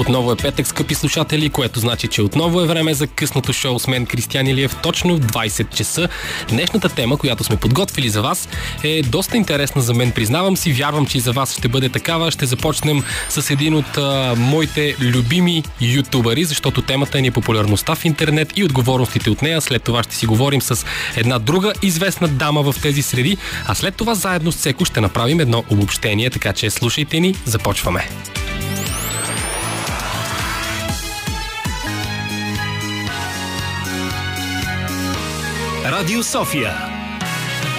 Отново е петък, скъпи слушатели, което значи, че отново е време за късното шоу с мен Кристиан Илиев точно в 20 часа. Днешната тема, която сме подготвили за вас, е доста интересна за мен, признавам си. Вярвам, че и за вас ще бъде такава. Ще започнем с един от а, моите любими ютубъри, защото темата ни е популярността в интернет и отговорностите от нея. След това ще си говорим с една друга известна дама в тези среди, а след това заедно с Секо ще направим едно обобщение, така че слушайте ни, започваме. Радио София.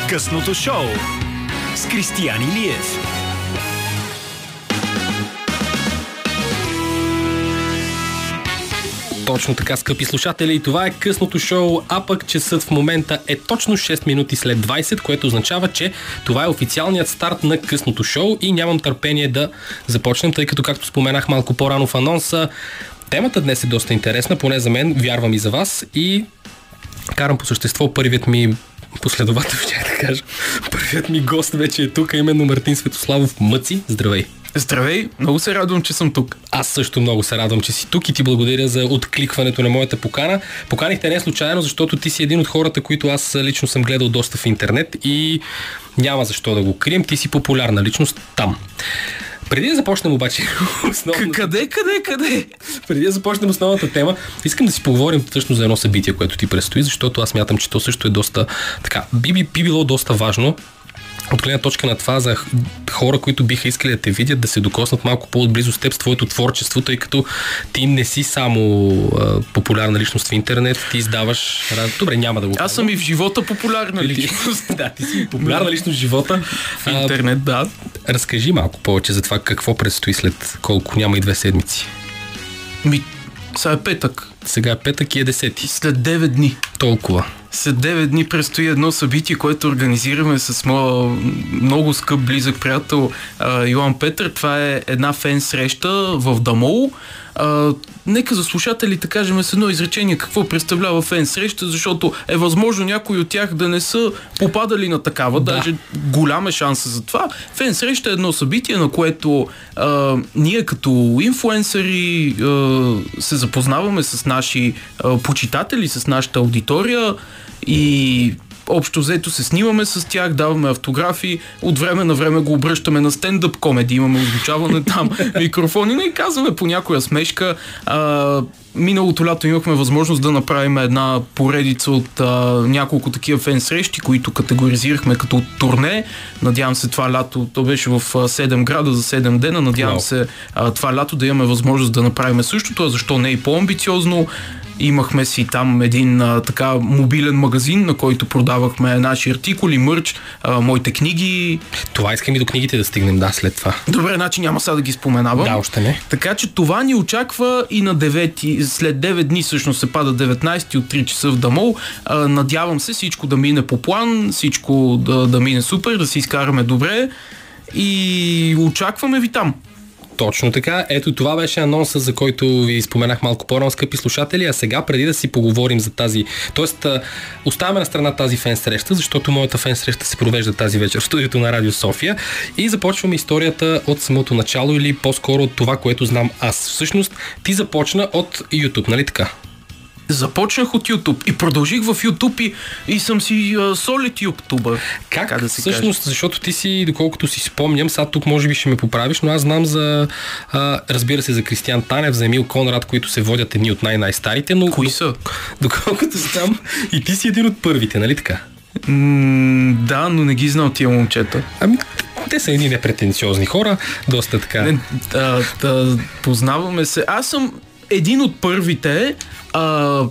Късното шоу с Кристиян Илиев. Точно така, скъпи слушатели, това е късното шоу, а пък часът в момента е точно 6 минути след 20, което означава, че това е официалният старт на късното шоу и нямам търпение да започнем, тъй като, както споменах малко по-рано в анонса, темата днес е доста интересна, поне за мен, вярвам и за вас и карам по същество първият ми последовател, ще да кажа. Първият ми гост вече е тук, именно Мартин Светославов Мъци. Здравей! Здравей, много се радвам, че съм тук. Аз също много се радвам, че си тук и ти благодаря за откликването на моята покана. Поканихте не случайно, защото ти си един от хората, които аз лично съм гледал доста в интернет и няма защо да го крием. Ти си популярна личност там. Преди да започнем обаче основно... Къде, къде, къде? Преди да започнем основната тема, искам да си поговорим всъщност за едно събитие, което ти предстои, защото аз мятам, че то също е доста така, би, би, би било доста важно от гледна точка на това за хора, които биха искали да те видят, да се докоснат малко по-отблизо с теб, с твоето творчество, тъй като ти не си само а, популярна личност в интернет, ти издаваш... Добре, няма да го Аз съм и в живота популярна личност. да, ти си популярна личност в живота. В интернет, да. Разкажи малко повече за това какво предстои след колко, няма и две седмици. Ми, сега е петък. Сега е петък и е десети. След 9 дни. Толкова. След 9 дни предстои едно събитие, което организираме с моя много скъп близък приятел Йоан Петър. Това е една фен среща в Дамол. А, нека за слушателите кажем с едно изречение какво представлява фен среща, защото е възможно някои от тях да не са попадали на такава, да. даже голям е шанса за това. Фен среща е едно събитие, на което а, ние като инфуенсъри а, се запознаваме с наши а, почитатели, с нашата аудитория. И общо взето се снимаме с тях, даваме автографи, от време на време го обръщаме на стендъп комеди, имаме озвучаване там, микрофони, не казваме по някоя смешка. А, Миналото лято имахме възможност да направим една поредица от а, няколко такива фен срещи, които категоризирахме като турне. Надявам се това лято, то беше в 7 града за 7 дена, надявам no. се а, това лято да имаме възможност да направим същото, а защо не и по-амбициозно. Имахме си там един а, така мобилен магазин, на който продавахме наши артикули, мърч, а, моите книги. Това искам и до книгите да стигнем, да, след това. Добре, значи няма сега да ги споменавам. Да, още не. Така че това ни очаква и на 9, след 9 дни всъщност се пада 19 от 3 часа в Дамол. А, надявам се всичко да мине по план, всичко да, да мине супер, да си изкараме добре и очакваме ви там. Точно така. Ето това беше анонса, за който ви споменах малко по-рано, скъпи слушатели. А сега, преди да си поговорим за тази... Тоест, оставяме на страна тази фен среща, защото моята фен среща се провежда тази вечер в студиото на Радио София и започваме историята от самото начало или по-скоро от това, което знам аз. Всъщност, ти започна от YouTube, нали така? Започнах от YouTube и продължих в YouTube и, и съм си а, солид ютубър. Как, как да се всъщност, каже. защото ти си, доколкото си спомням, сега тук може би ще ме поправиш, но аз знам за, а, разбира се, за Кристиан Танев, за Емил Конрад, които се водят едни от най-най-старите, но... Кои са? Доколкото знам, и ти си един от първите, нали така? М- да, но не ги знам тия момчета. Ами, те са едни непретенциозни хора, доста така. Не, да, да, познаваме се. Аз съм един от първите, а,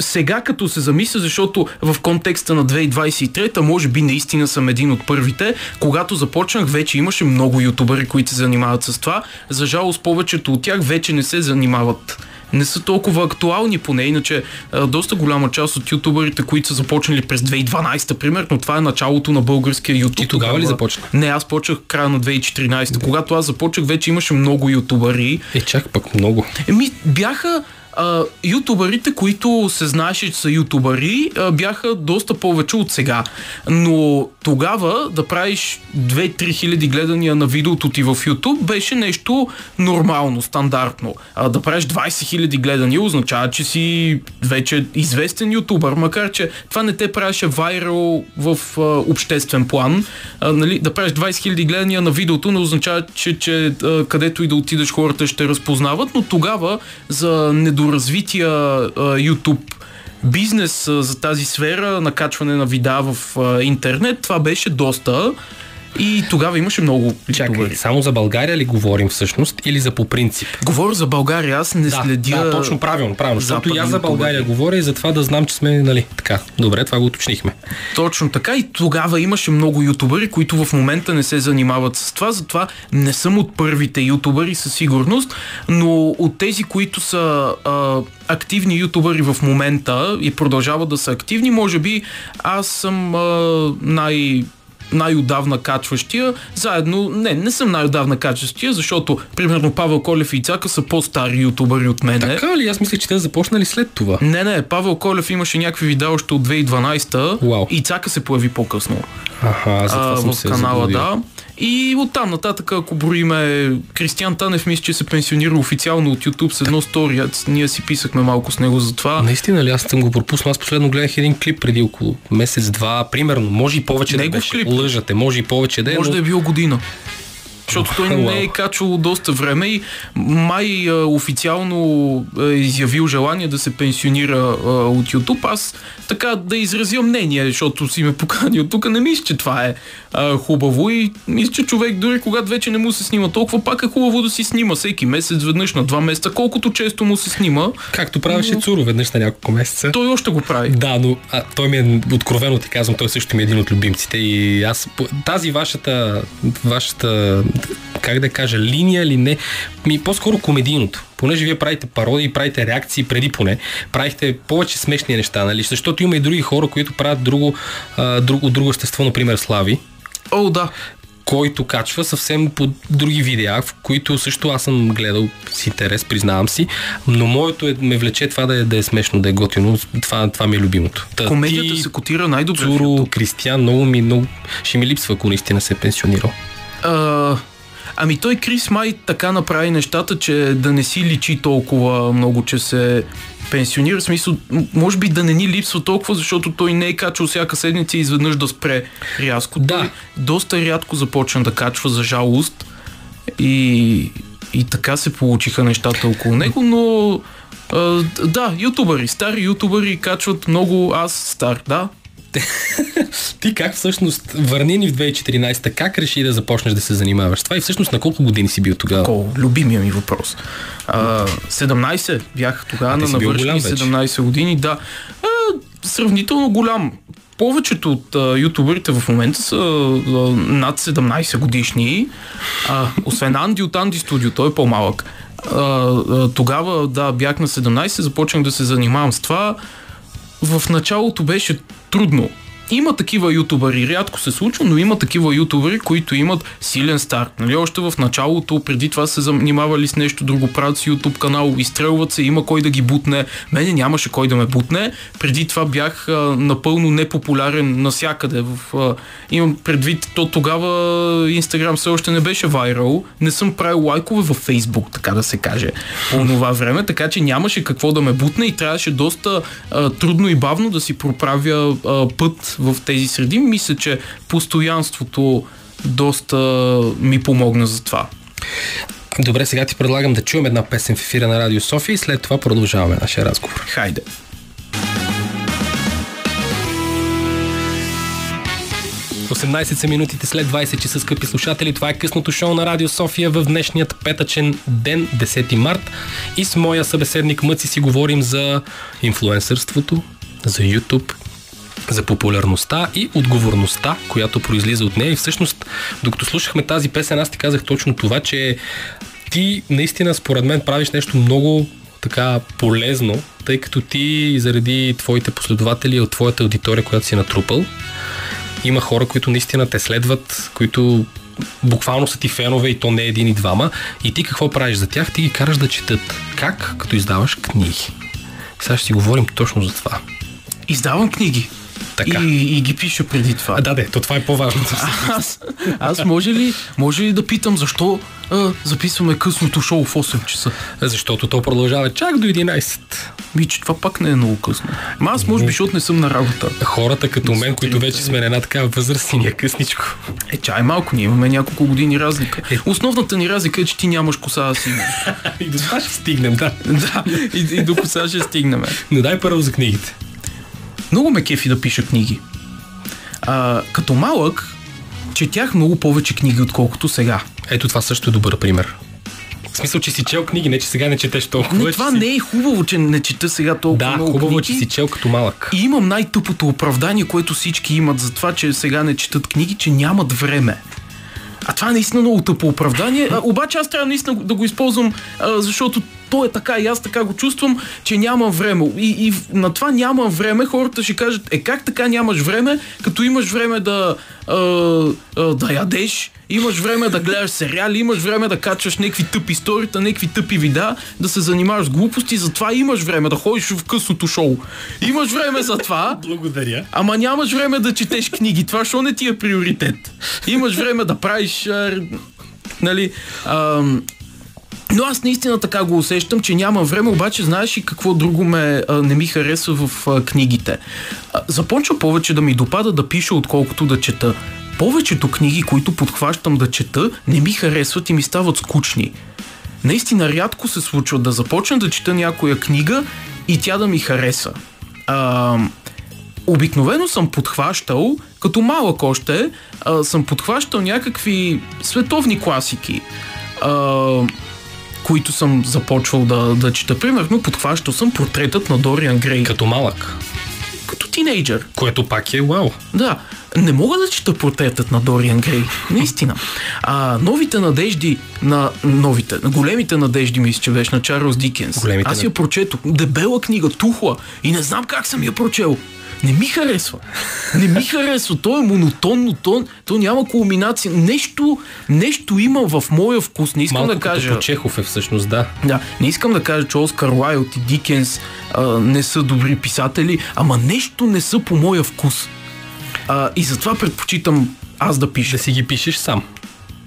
сега като се замисля, защото в контекста на 2023 може би наистина съм един от първите, когато започнах вече имаше много ютубъри, които се занимават с това. За жалост повечето от тях вече не се занимават не са толкова актуални поне, иначе доста голяма част от ютубърите, които са започнали през 2012, примерно, това е началото на българския ютуб. Ти тогава ли започна? Не, аз почнах края на 2014. Да. Когато аз започнах, вече имаше много ютубъри. Е, чак пък много. Еми, бяха а, ютубърите, които се знаеше, че са ютубъри, бяха доста повече от сега. Но тогава да правиш 2-3 хиляди гледания на видеото ти в YouTube беше нещо нормално, стандартно. А, да правиш 20 хиляди гледания означава, че си вече известен ютубър, макар че това не те правеше вайрал в а, обществен план. А, нали, да правиш 20 хиляди гледания на видеото не означава, че, че а, където и да отидеш хората ще разпознават, но тогава за недоразвития а, YouTube бизнес за тази сфера, накачване на видеа в интернет, това беше доста. И тогава имаше много Чакай, само за България ли говорим всъщност или за по принцип? Говоря за България, аз не Да, следя... да, точно правилно, правилно. Защото и аз за България ютубъри. говоря и за това да знам, че сме, нали, така. Добре, това го уточнихме. Точно така и тогава имаше много ютубъри, които в момента не се занимават с това, затова не съм от първите ютубъри със сигурност, но от тези, които са а, активни ютубъри в момента и продължават да са активни, може би аз съм а, най- най-отдавна качващия, заедно, не, не съм най-отдавна качващия, защото, примерно, Павел Колев и Ицака са по-стари ютубъри от мене. Така ли? Аз мисля, че те започнали след това. Не, не, Павел Колев имаше някакви видеа още от 2012 Уау. и Цака се появи по-късно Аха, за това а, съм в се канала, да. И оттам нататък, ако броиме Кристиан Танев, мисля, че се пенсионира официално от YouTube с едно стори. Ние си писахме малко с него за това. Наистина ли? Аз съм го пропуснал. Аз последно гледах един клип преди около месец-два, примерно. Може и повече да Негов беше. клип? Лъжате, може и повече да е. Може но... да е било година. Защото той не е качвал доста време и май а, официално е изявил желание да се пенсионира а, от YouTube. Аз така да изразя мнение, защото си ме поканил тук, не мисля, че това е а, хубаво и мисля, че човек дори когато вече не му се снима толкова, пак е хубаво да си снима всеки месец, веднъж на два месеца, колкото често му се снима, Както правеше Цуро веднъж на няколко месеца. той още го прави. Да, но а, той ми е откровено ти казвам, той също ми е един от любимците и аз тази вашата, вашата как да кажа, линия или не, ми по-скоро комедийното. Понеже вие правите пародии, правите реакции преди поне, правихте повече смешни неща, нали? Защото има и други хора, които правят друго, а, друго, друго естество, например Слави, О, да. който качва съвсем по други видеа, в които също аз съм гледал с интерес, признавам си, но моето е, ме влече това да е, да е смешно, да е готино. Това, това ми е любимото. Та, Комедията ти, се котира най-добре. Цуро. Кристиян, много ми, много ще ми липсва, ако наистина се е пенсионирал. А, ами той Крис май така направи нещата, че да не си личи толкова много, че се пенсионира. В смисъл, може би да не ни липсва толкова, защото той не е качвал всяка седмица и изведнъж да спре рязко. Да. Той доста рядко започна да качва, за жалост. И, и така се получиха нещата около него, но а, да, ютубъри, стари ютубъри качват много, аз стар, да, Ти как всъщност, върни ни в 2014, как реши да започнеш да се занимаваш? Това и всъщност на колко години си бил тогава? О, любимия ми въпрос. А, 17 бях тогава на навършени голям вече. 17 години. Да, а, сравнително голям. Повечето от а, ютуберите в момента са а, над 17 годишни. А, освен Анди от Анди Студио, той е по-малък. А, а, тогава, да, бях на 17, започнах да се занимавам с това. В началото беше трудно. Има такива ютубъри, рядко се случва, но има такива ютубъри, които имат силен старт. Нали? Още в началото, преди това се занимавали с нещо друго, правят си ютуб канал, изстрелват се, има кой да ги бутне. Мене нямаше кой да ме бутне. Преди това бях а, напълно непопулярен навсякъде. В, а, имам предвид, то тогава Инстаграм все още не беше вайрал. Не съм правил лайкове във Фейсбук, така да се каже, по това време, така че нямаше какво да ме бутне и трябваше доста а, трудно и бавно да си проправя а, път в тези среди. Мисля, че постоянството доста ми помогна за това. Добре, сега ти предлагам да чуем една песен в ефира на Радио София и след това продължаваме нашия разговор. Хайде! 18 са минутите след 20 часа, скъпи слушатели. Това е късното шоу на Радио София в днешният петъчен ден, 10 март. И с моя събеседник Мъци си говорим за инфлуенсърството, за YouTube, за популярността и отговорността, която произлиза от нея. И всъщност, докато слушахме тази песен, аз ти казах точно това, че ти наистина, според мен, правиш нещо много така полезно, тъй като ти заради твоите последователи от твоята аудитория, която си натрупал, има хора, които наистина те следват, които буквално са ти фенове и то не е един и двама. И ти какво правиш за тях? Ти ги караш да четат. Как? Като издаваш книги. Сега ще си говорим точно за това. Издавам книги. Така. И, и ги пиша преди това. А, да, да, то това е по-важното. Аз, аз може ли, може ли да питам защо а, записваме късното шоу в 8 часа? Защото то продължава чак до 11. Ми, че това пак не е много късно. Ма аз може би, защото не съм на работа. Хората като мен, които вече сме на една такава възраст, ни е късничко. Е, чай малко, ние имаме няколко години разлика. Основната ни разлика е, че ти нямаш коса, а си имаш. и до това ще стигнем, да. да, и, и до коса ще стигнем. Но дай първо за книгите. Много ме кефи да пиша книги. А, като малък, четях много повече книги, отколкото сега. Ето това също е добър пример. В смисъл, че си чел книги, не че сега не четеш толкова. Не, това че не е хубаво, че не чета сега толкова Да, много хубаво е, книги. че си чел като малък. И имам най-тъпото оправдание, което всички имат за това, че сега не четат книги, че нямат време. А това е наистина много тъпо оправдание. А, обаче аз трябва наистина да го използвам, а, защото то е така и аз така го чувствам, че нямам време. И, и на това нямам време, хората ще кажат, е как така нямаш време, като имаш време да, а, а, да ядеш, имаш време да гледаш сериали, имаш време да качваш някакви тъпи историта, някакви тъпи видеа, да се занимаваш с глупости, затова имаш време да ходиш в късното шоу. Имаш време за това, Благодаря. Ама нямаш време да четеш книги. Това що не ти е приоритет? Имаш време да правиш... А, нали... А, но аз наистина така го усещам, че нямам време, обаче знаеш и какво друго ме, а, не ми харесва в а, книгите. А, започва повече да ми допада да пиша, отколкото да чета. Повечето книги, които подхващам да чета, не ми харесват и ми стават скучни. Наистина рядко се случва да започна да чета някоя книга и тя да ми хареса. А, обикновено съм подхващал, като малък още, а, съм подхващал някакви световни класики, а, които съм започвал да, да чета. Примерно, подхващал съм портретът на Дориан Грей. Като малък. Като тинейджър. Което пак е вау. Да, не мога да чета портретът на Дориан Грей. Наистина. А новите надежди на новите, на големите надежди, мисля, че беше на Чарлз Дикенс. Големите Аз я прочетох. Дебела книга, тухла. И не знам как съм я прочел. Не ми харесва. Не ми харесва. То е монотонно, то, то няма кулминация. Нещо, нещо има в моя вкус. Не искам Малко да кажа. като Чехов е всъщност, да. Да, не искам да кажа, че Оскар Уайлд и Дикенс а, не са добри писатели, ама нещо не са по моя вкус. А, и затова предпочитам аз да пиша Да си ги пишеш сам.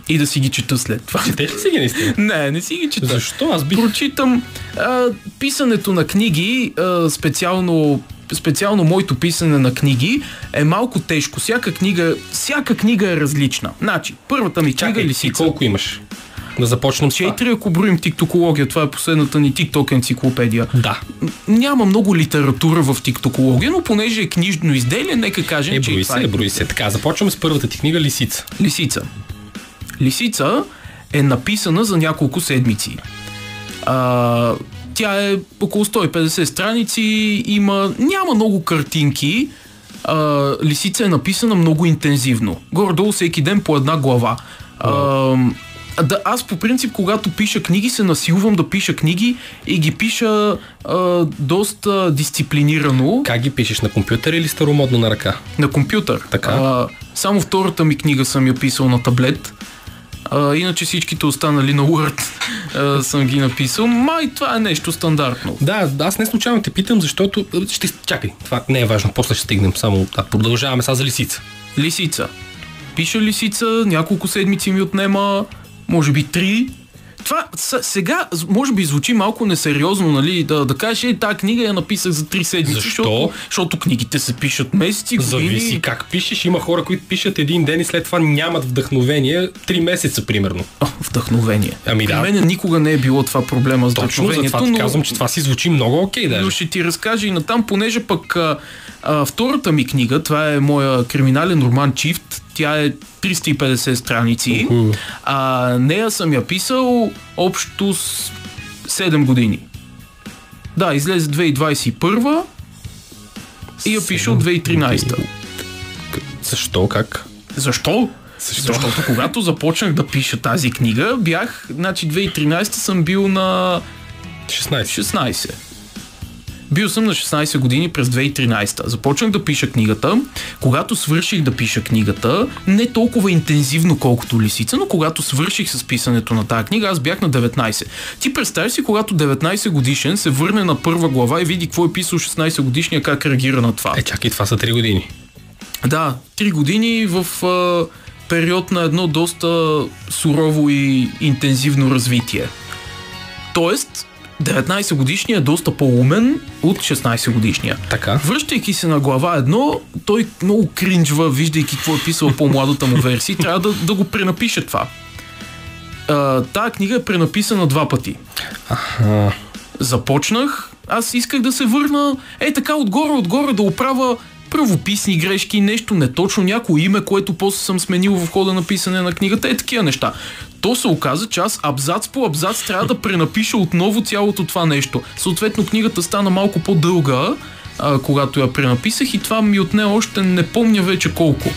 и да си ги чета след това. Четеш ли си ги наистина? Не, не си ги чета. Защо? Аз бих... Прочитам а, писането на книги, а, специално специално моето писане на книги е малко тежко. Всяка книга, всяка книга е различна. Значи, първата ми книга е Чакай, ти Лисица. колко имаш? Да започнем с. Четири, ако броим тиктокология, това е последната ни тикток енциклопедия. Да. Няма много литература в тиктокология, но понеже е книжно изделие, нека кажем, Е, че брои се, е брои се. Така, започваме с първата ти книга Лисица. Лисица. Лисица е написана за няколко седмици. А, тя е около 150 страници, има, няма много картинки. А, Лисица е написана много интензивно. Горе-долу всеки ден по една глава. А, да, аз по принцип, когато пиша книги, се насилвам да пиша книги и ги пиша а, доста дисциплинирано. Как ги пишеш на компютър или старомодно на ръка? На компютър. Така. А, само втората ми книга съм я писал на таблет. А, иначе всичките останали на Word а, съм ги написал. Май това е нещо стандартно. Да, аз не случайно те питам, защото... Ще... Чакай, това не е важно, после ще стигнем. Само да, продължаваме сега за Лисица. Лисица. Пиша лисица, няколко седмици ми отнема, може би три. Това сега, може би звучи малко несериозно, нали, да, да кажеш, е, тази книга я написах за три седмици. Защо? Защото, защото книгите се пишат месеци, години. Зависи как пишеш. Има хора, които пишат един ден и след това нямат вдъхновение. Три месеца, примерно. О, вдъхновение. Ами При да. мен никога не е било това проблема с Точно за това но- казвам, че това си звучи много окей даже. Но ще ти разкажа и натам, понеже пък а, а, втората ми книга, това е моя криминален роман Чифт, тя е 350 страници. Уху. А, нея съм я писал общо с 7 години. Да, излезе 2021 и я пиша от 2013. Защо? Как? Защо? Защо? Защото когато започнах да пиша тази книга, бях, значи 2013 съм бил на 16. 16. Бил съм на 16 години през 2013. Започнах да пиша книгата. Когато свърших да пиша книгата, не толкова интензивно колкото лисица, но когато свърших с писането на тази книга, аз бях на 19. Ти представяш си, когато 19 годишен се върне на първа глава и види какво е писал 16 годишния, как реагира на това. Е, чакай, това са 3 години. Да, 3 години в а, период на едно доста сурово и интензивно развитие. Тоест, 19 годишния е доста по-умен от 16 годишния. Така. Връщайки се на глава едно, той много кринжва, виждайки какво е писал по-младата му версия, трябва да, да го пренапише това. А, тая книга е пренаписана два пъти. Аха. Започнах, аз исках да се върна, е така отгоре, отгоре да оправя правописни грешки, нещо неточно, някое име, което после съм сменил в хода на писане на книгата, е такива неща. То се оказа, че аз абзац по абзац трябва да пренапиша отново цялото това нещо. Съответно, книгата стана малко по-дълга, а, когато я пренаписах и това ми отне още не помня вече колко.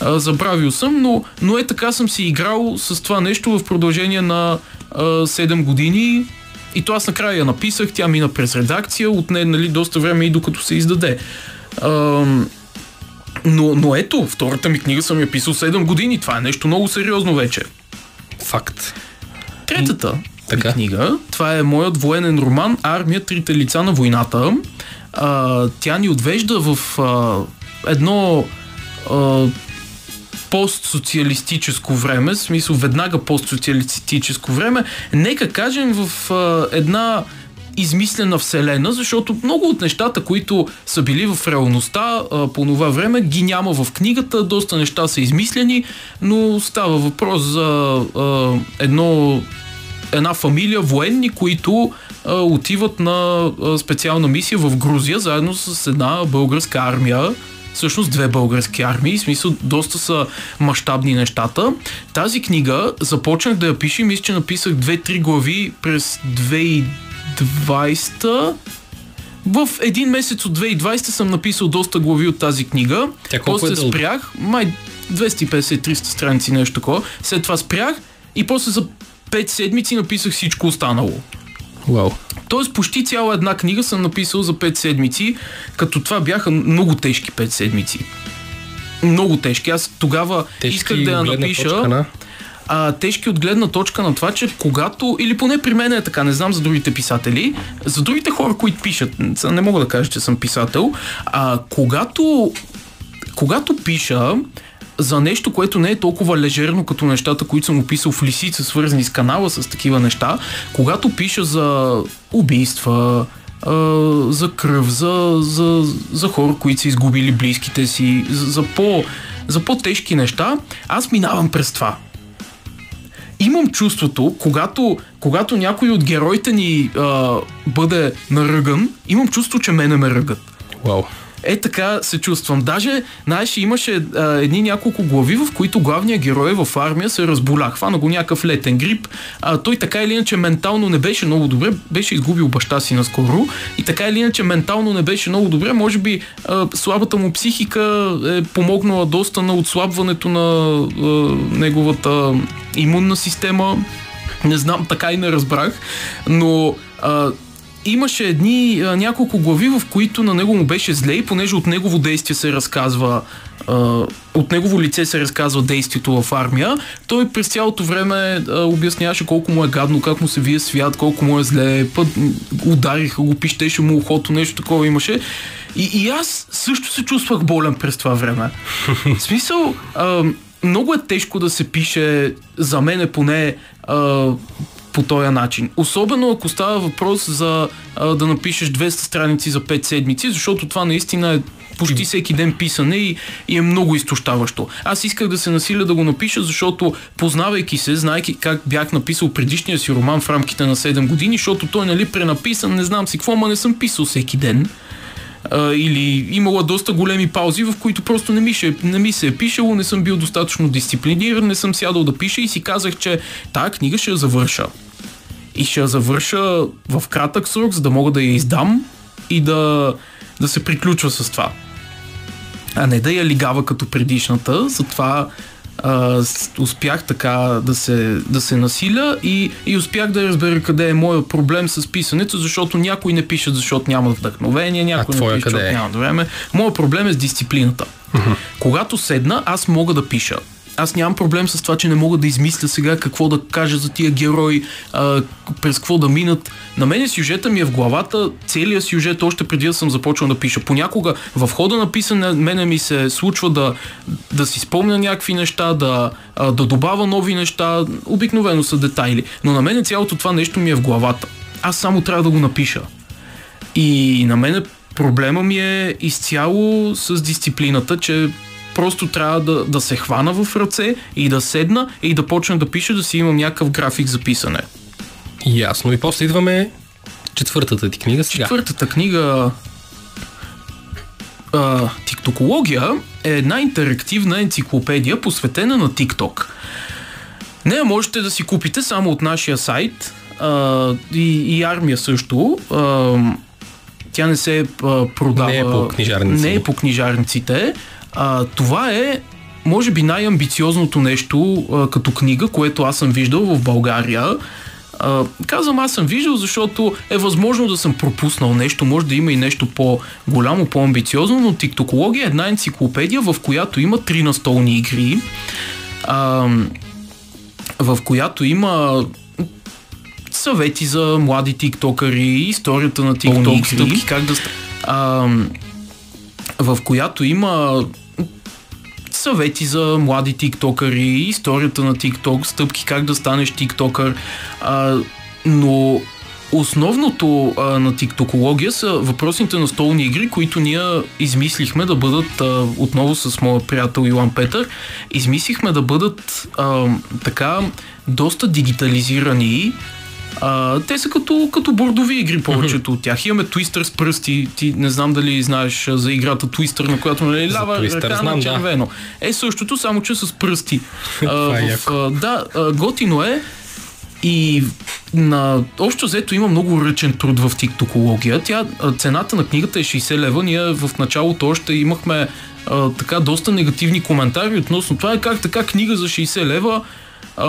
А, забравил съм, но, но е така съм си играл с това нещо в продължение на а, 7 години. И то аз накрая я написах, тя мина през редакция, отне нали, доста време и докато се издаде. А, но, но ето, втората ми книга съм я писал 7 години. Това е нещо много сериозно вече. Факт. Третата Така. книга, това е моят военен роман Армия, трите лица на войната. А, тя ни отвежда в а, едно а, постсоциалистическо време, в смисъл веднага постсоциалистическо време. Нека кажем в а, една измислена вселена, защото много от нещата, които са били в реалността а, по това време, ги няма в книгата, доста неща са измислени, но става въпрос за а, едно една фамилия военни, които а, отиват на а, специална мисия в Грузия, заедно с една българска армия. Всъщност две български армии, в смисъл доста са мащабни нещата. Тази книга започнах да я пиша мисля, че написах две-три глави през 2020 в един месец от 2020 съм написал доста глави от тази книга. Тя колко после е спрях, май 250-300 страници, нещо такова. След това спрях и после за 5 седмици написах всичко останало. Вау. Тоест почти цяла една книга съм написал за 5 седмици, като това бяха много тежки 5 седмици. Много тежки. Аз тогава Тежки исках да я напиша точка на- а, тежки от гледна точка на това, че когато, или поне при мен е така, не знам за другите писатели, за другите хора, които пишат, не мога да кажа, че съм писател, а, когато, когато пиша за нещо, което не е толкова лежерно като нещата, които съм описал в лисица, свързани с канала, с такива неща, когато пиша за убийства, за кръв, за, за, за хора, които са изгубили близките си, за, за, по, за по-тежки неща, аз минавам през това имам чувството, когато, когато някой от героите ни а, бъде наръган, имам чувство, че мене ме ръгат. Вау. Е така се чувствам. Даже, знаеш, имаше а, едни няколко глави, в които главният герой в армия се разболя. Хвана го някакъв летен грип. А, той така или иначе ментално не беше много добре. Беше изгубил баща си наскоро. И така или иначе ментално не беше много добре. Може би а, слабата му психика е помогнала доста на отслабването на а, неговата имунна система. Не знам, така и не разбрах. Но а, имаше едни а, няколко глави, в които на него му беше зле и понеже от негово действие се разказва а, от негово лице се разказва действието в армия, той през цялото време а, обясняваше колко му е гадно, как му се вие свят, колко му е зле, път удариха го, пищеше му ухото, нещо такова имаше. И, и аз също се чувствах болен през това време. В смисъл, а, много е тежко да се пише, за мен поне а, по този начин. Особено ако става въпрос за а, да напишеш 200 страници за 5 седмици, защото това наистина е почти всеки ден писане и, и е много изтощаващо. Аз исках да се насиля да го напиша, защото познавайки се, знайки как бях написал предишния си роман в рамките на 7 години, защото той нали пренаписан, не знам си какво, ма не съм писал всеки ден а, или имала доста големи паузи, в които просто не ми, ще, не ми се е пишело, не съм бил достатъчно дисциплиниран, не съм сядал да пиша и си казах, че тая книга ще я завърша. И ще я завърша в кратък срок, за да мога да я издам и да, да се приключва с това. А не да я лигава като предишната, затова а, успях така да се, да се насиля и, и успях да разбера къде е моят проблем с писането, защото някои не пишат, защото нямат вдъхновение, някои не пишат, защото е? нямат време. Моят проблем е с дисциплината. Uh-huh. Когато седна, аз мога да пиша аз нямам проблем с това, че не мога да измисля сега какво да кажа за тия герои, а, през какво да минат. На мен сюжета ми е в главата, целият сюжет още преди да съм започнал да пиша. Понякога в хода на писане мене ми се случва да, да си спомня някакви неща, да, а, да добавя нови неща, обикновено са детайли. Но на мен цялото това нещо ми е в главата. Аз само трябва да го напиша. И на мен проблема ми е изцяло с дисциплината, че просто трябва да, да се хвана в ръце и да седна и да почна да пиша, да си имам някакъв график за писане. Ясно. И после идваме четвъртата ти книга сега. Четвъртата книга а, Тиктокология е една интерактивна енциклопедия, посветена на ТикТок. Не можете да си купите само от нашия сайт а, и, и армия също. А, тя не се а, продава. Не е по книжарниците. Не е по книжарниците. А, това е, може би, най-амбициозното нещо а, като книга, което аз съм виждал в България. А, казвам аз съм виждал, защото е възможно да съм пропуснал нещо, може да има и нещо по-голямо, по-амбициозно, но тиктокология е една енциклопедия, в която има три настолни игри, а, в която има съвети за млади тиктокъри, историята на тикток, стъпки, как да... А, в която има съвети за млади тиктокъри, историята на тикток, стъпки как да станеш тиктокър, а, но Основното а, на тиктокология са въпросните настолни игри, които ние измислихме да бъдат, а, отново с моя приятел Илан Петър, измислихме да бъдат а, така доста дигитализирани, а, те са като, като бордови игри, повечето от тях. Имаме твистър с пръсти. Ти не знам дали знаеш за играта твистър, на която нали, лява ръка знам, на червено. Да. Е същото, само че с пръсти. а, е в, а, да, а, готино е. И на общо взето има много ръчен труд в тиктокология. Тя, цената на книгата е 60 лева. Ние в началото още имахме а, така доста негативни коментари относно това е как така книга за 60 лева а,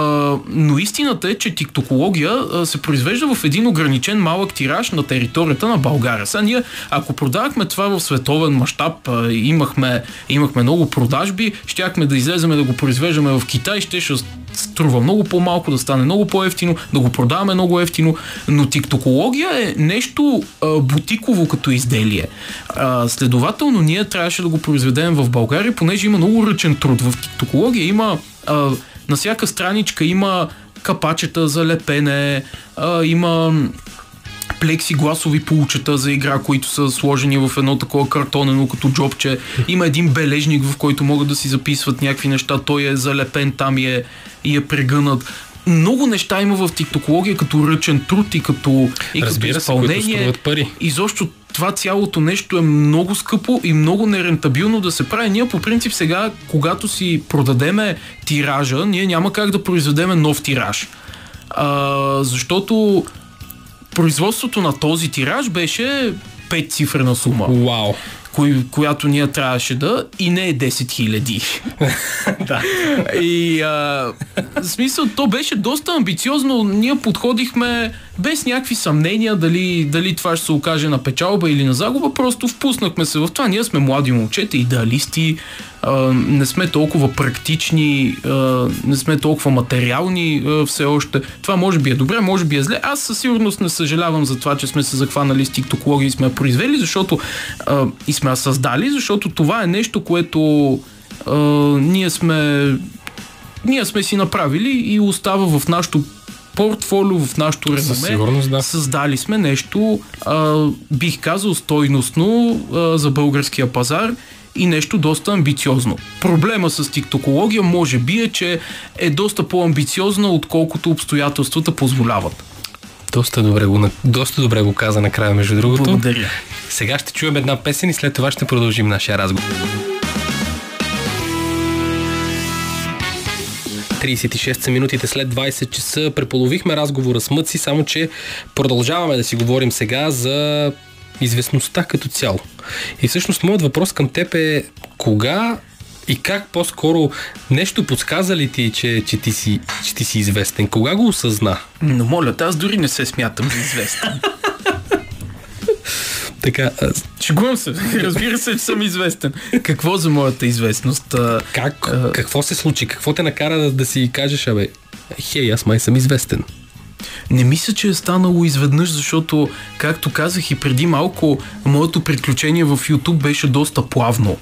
но истината е, че тиктокология а, се произвежда в един ограничен малък тираж на територията на България. Сега ние, ако продавахме това в световен мащаб, имахме, имахме много продажби, щяхме да излеземе да го произвеждаме в Китай, ще, ще струва много по-малко, да стане много по-ефтино, да го продаваме много ефтино, но тиктокология е нещо а, бутиково като изделие. А, следователно, ние трябваше да го произведем в България, понеже има много ръчен труд. В тиктокология има а, на всяка страничка има капачета за лепене, а, има плексигласови получета за игра, които са сложени в едно такова картонено като джобче. Има един бележник, в който могат да си записват някакви неща. Той е залепен там и е, и е прегънат много неща има в тиктокология като ръчен труд и като, и Разбира като изпълнение. Се, пари. Изобщо това цялото нещо е много скъпо и много нерентабилно да се прави. Ние по принцип сега, когато си продадеме тиража, ние няма как да произведеме нов тираж. А, защото производството на този тираж беше 5 цифрена сума. Вау кои, която ние трябваше да и не е 10 хиляди. да. И а, в смисъл, то беше доста амбициозно. Ние подходихме без някакви съмнения дали, дали това ще се окаже на печалба или на загуба, просто впуснахме се в това. Ние сме млади момчета, идеалисти, не сме толкова практични, не сме толкова материални все още. Това може би е добре, може би е зле. Аз със сигурност не съжалявам за това, че сме се захванали с тиктокология и сме я произвели, защото и сме я създали, защото това е нещо, което ние сме ние сме си направили и остава в нашото портфолио, в нашото реноме. Да. Създали сме нещо, а, бих казал, стойностно а, за българския пазар и нещо доста амбициозно. Проблема с тиктокология може би е, че е доста по-амбициозна, отколкото обстоятелствата позволяват. Доста добре го, доста добре го каза накрая, между другото. Благодаря. Сега ще чуем една песен и след това ще продължим нашия разговор. 36 са минутите след 20 часа. Преполовихме разговора с Мъци, само че продължаваме да си говорим сега за известността като цяло. И всъщност моят въпрос към теб е кога И как по-скоро нещо подсказа ли ти, че, че, ти си, че ти си известен? Кога го осъзна? Но моля, аз дори не се смятам за известен. Така, а, Шегувам се. Разбира се, че съм известен. Какво за моята известност? Как, а, какво се случи? Какво те накара да, да си кажеш, абе, хей, аз май съм известен? Не мисля, че е станало изведнъж, защото, както казах и преди малко, моето приключение в YouTube беше доста плавно.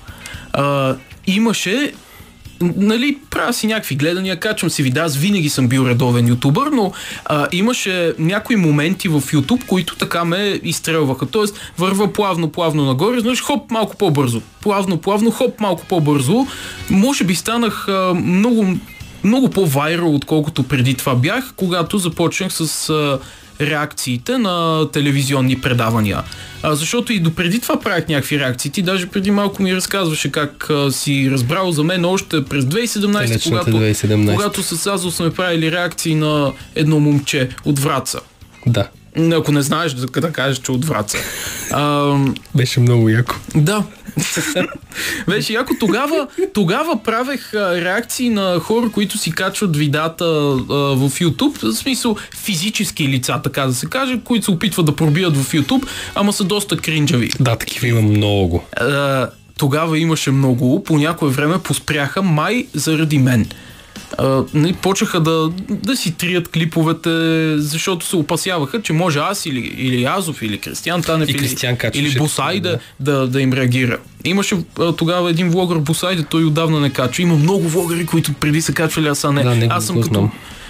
А, имаше нали, правя си някакви гледания, качвам си видеа, аз винаги съм бил редовен ютубър, но а, имаше някои моменти в YouTube, които така ме изстрелваха. Тоест, върва плавно, плавно нагоре, знаеш, хоп, малко по-бързо. Плавно, плавно, хоп, малко по-бързо. Може би станах а, много, много по-вайрал, отколкото преди това бях, когато започнах с а, реакциите на телевизионни предавания. А, защото и допреди това правях някакви реакции. Ти даже преди малко ми разказваше как а, си разбрал за мен още през 2017, Далечната когато, 2017. когато с Азо сме правили реакции на едно момче от Враца. Да, Ако не знаеш да, да кажеш, че от Враца. А, беше много яко. да. Беше яко. Тогава, тогава правех а, реакции на хора, които си качват видеата а, в YouTube, в смисъл физически лица, така да се каже, които се опитват да пробият в YouTube, ама са доста кринджави. Да, такива има много. А, тогава имаше много, по някое време поспряха май заради мен. А, нали, почнаха да, да си трият клиповете, защото се опасяваха, че може аз или, или Азов, или Кристиан Танев, или, качваше или Босай да, да. да, им реагира. Имаше а, тогава един влогър Босайде, той отдавна не качва. Има много влогъри, които преди са качвали, аз а не. Да, него аз съм като,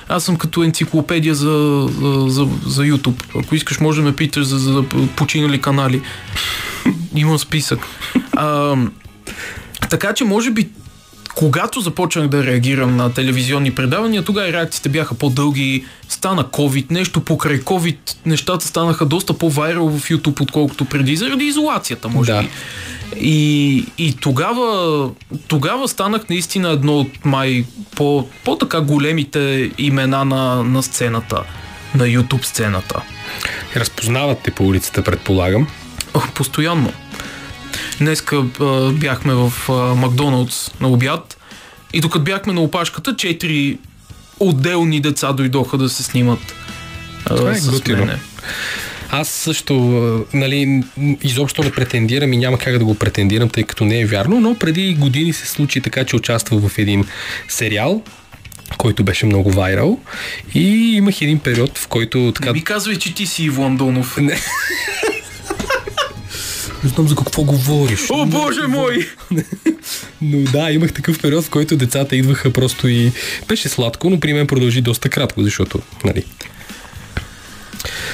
аз съм като енциклопедия за, за, за, за YouTube. Ако искаш, може да ме питаш за, за починали канали. Имам списък. А, така че, може би, когато започнах да реагирам на телевизионни предавания, тогава и реакциите бяха по-дълги, стана COVID, нещо покрай COVID, нещата станаха доста по-вайрал в YouTube, отколкото преди, заради изолацията, може Да. би. И, и тогава, тогава станах наистина едно от май по, по-така големите имена на, на сцената, на YouTube сцената. Разпознават те по улицата, предполагам. Постоянно. Днеска а, бяхме в а, Макдоналдс на обяд и докато бяхме на опашката, четири отделни деца дойдоха да се снимат а, Това е с готино. мене. Аз също, нали, изобщо не претендирам и няма как да го претендирам, тъй като не е вярно, но преди години се случи така, че участвах в един сериал, който беше много вайрал и имах един период, в който така... Не ми казвай, че ти си Иво Андонов. Не. Не знам за какво говориш. О, боже мой! Но да, имах такъв период, в който децата идваха просто и беше сладко, но при мен продължи доста кратко, защото, нали...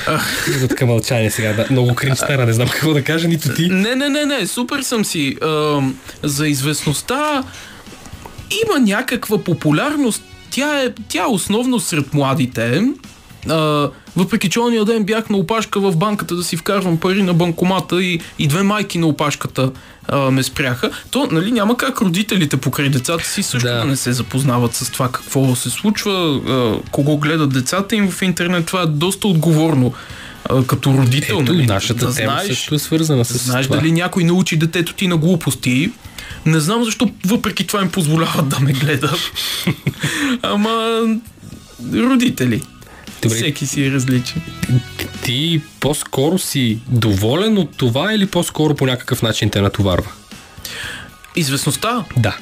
Ах. така мълчание сега, да. Много кринч стана, не знам какво да кажа, нито ти. Не, не, не, не, супер съм си. А, за известността има някаква популярност. Тя е, тя е основно сред младите. А, въпреки че ония ден бях на опашка в банката да си вкарвам пари на банкомата и, и две майки на опашката а, ме спряха, то нали, няма как родителите покрай децата си също Да. да. не се запознават с това какво се случва, а, кого гледат децата им в интернет. Това е доста отговорно а, като родител. Ето, нали, нашата да тема знаеш, също е свързана с Знаеш това. дали някой научи детето ти на глупости? Не знам защо въпреки това им позволяват да ме гледат. Ама родители. Добре. Всеки си е различен. Ти по-скоро си доволен от това или по-скоро по някакъв начин те натоварва? Известността Да.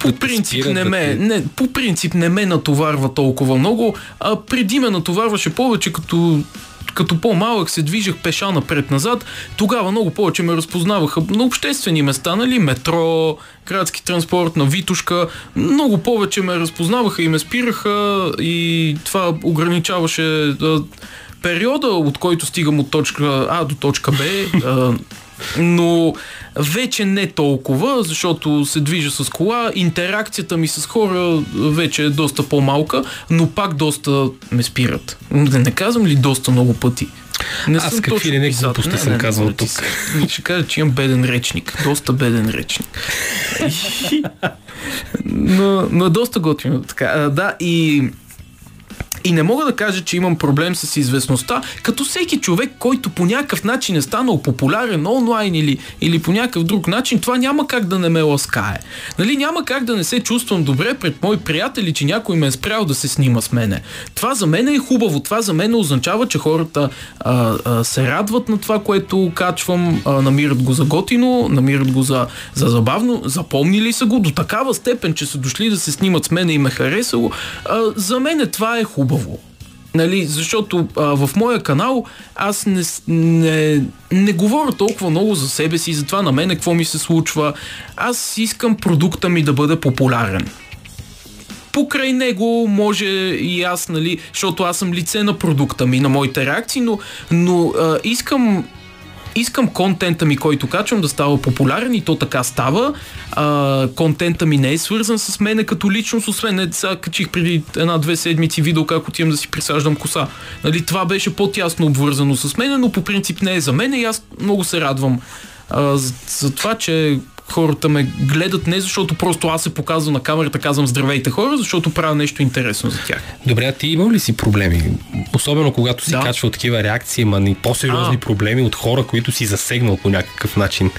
по принцип не ме, не, по принцип не ме натоварва толкова много, а преди ме натоварваше повече като като по-малък се движех пеша напред-назад, тогава много повече ме разпознаваха на обществени места, нали, метро, градски транспорт, на Витушка, много повече ме разпознаваха и ме спираха и това ограничаваше периода, от който стигам от точка А до точка Б, но вече не толкова, защото се движа с кола. Интеракцията ми с хора вече е доста по-малка, но пак доста ме спират. Да не казвам ли доста много пъти? Не Аз съм какви ли не глупости съм казвал ти тук. се- Ще кажа, че имам беден речник. Доста беден речник. но, но е доста готино. Така, а, да, и И не мога да кажа, че имам проблем с известността, като всеки човек, който по някакъв начин е станал популярен онлайн или, или по някакъв друг начин, това няма как да не ме ласкае. Нали, няма как да не се чувствам добре пред мои приятели, че някой ме е спрял да се снима с мене. Това за мен е хубаво. Това за мен означава, че хората а, а, се радват на това, което качвам, а, намират го за готино, намират го за, за забавно, запомнили са го до такава степен, че са дошли да се снимат с мене и ме харесало. А, за мен това е хубаво. Нали, защото а, в моя канал аз не, не, не говоря толкова много за себе си, за това на мен какво ми се случва. Аз искам продукта ми да бъде популярен покрай него може и аз, нали, защото аз съм лице на продукта ми, на моите реакции, но, но а, искам искам контента ми, който качвам, да става популярен и то така става. А, контента ми не е свързан с мене като личност, освен не, сега качих преди една-две седмици видео как отивам да си присаждам коса. Нали, това беше по-тясно обвързано с мене, но по принцип не е за мен и аз много се радвам а, за, за това, че хората ме гледат не защото просто аз се показвам на камерата, казвам здравейте хора, защото правя нещо интересно за тях. Добре, а ти имал ли си проблеми? Особено когато си да. качвал такива реакции, ма и по-сериозни а. проблеми от хора, които си засегнал по някакъв начин.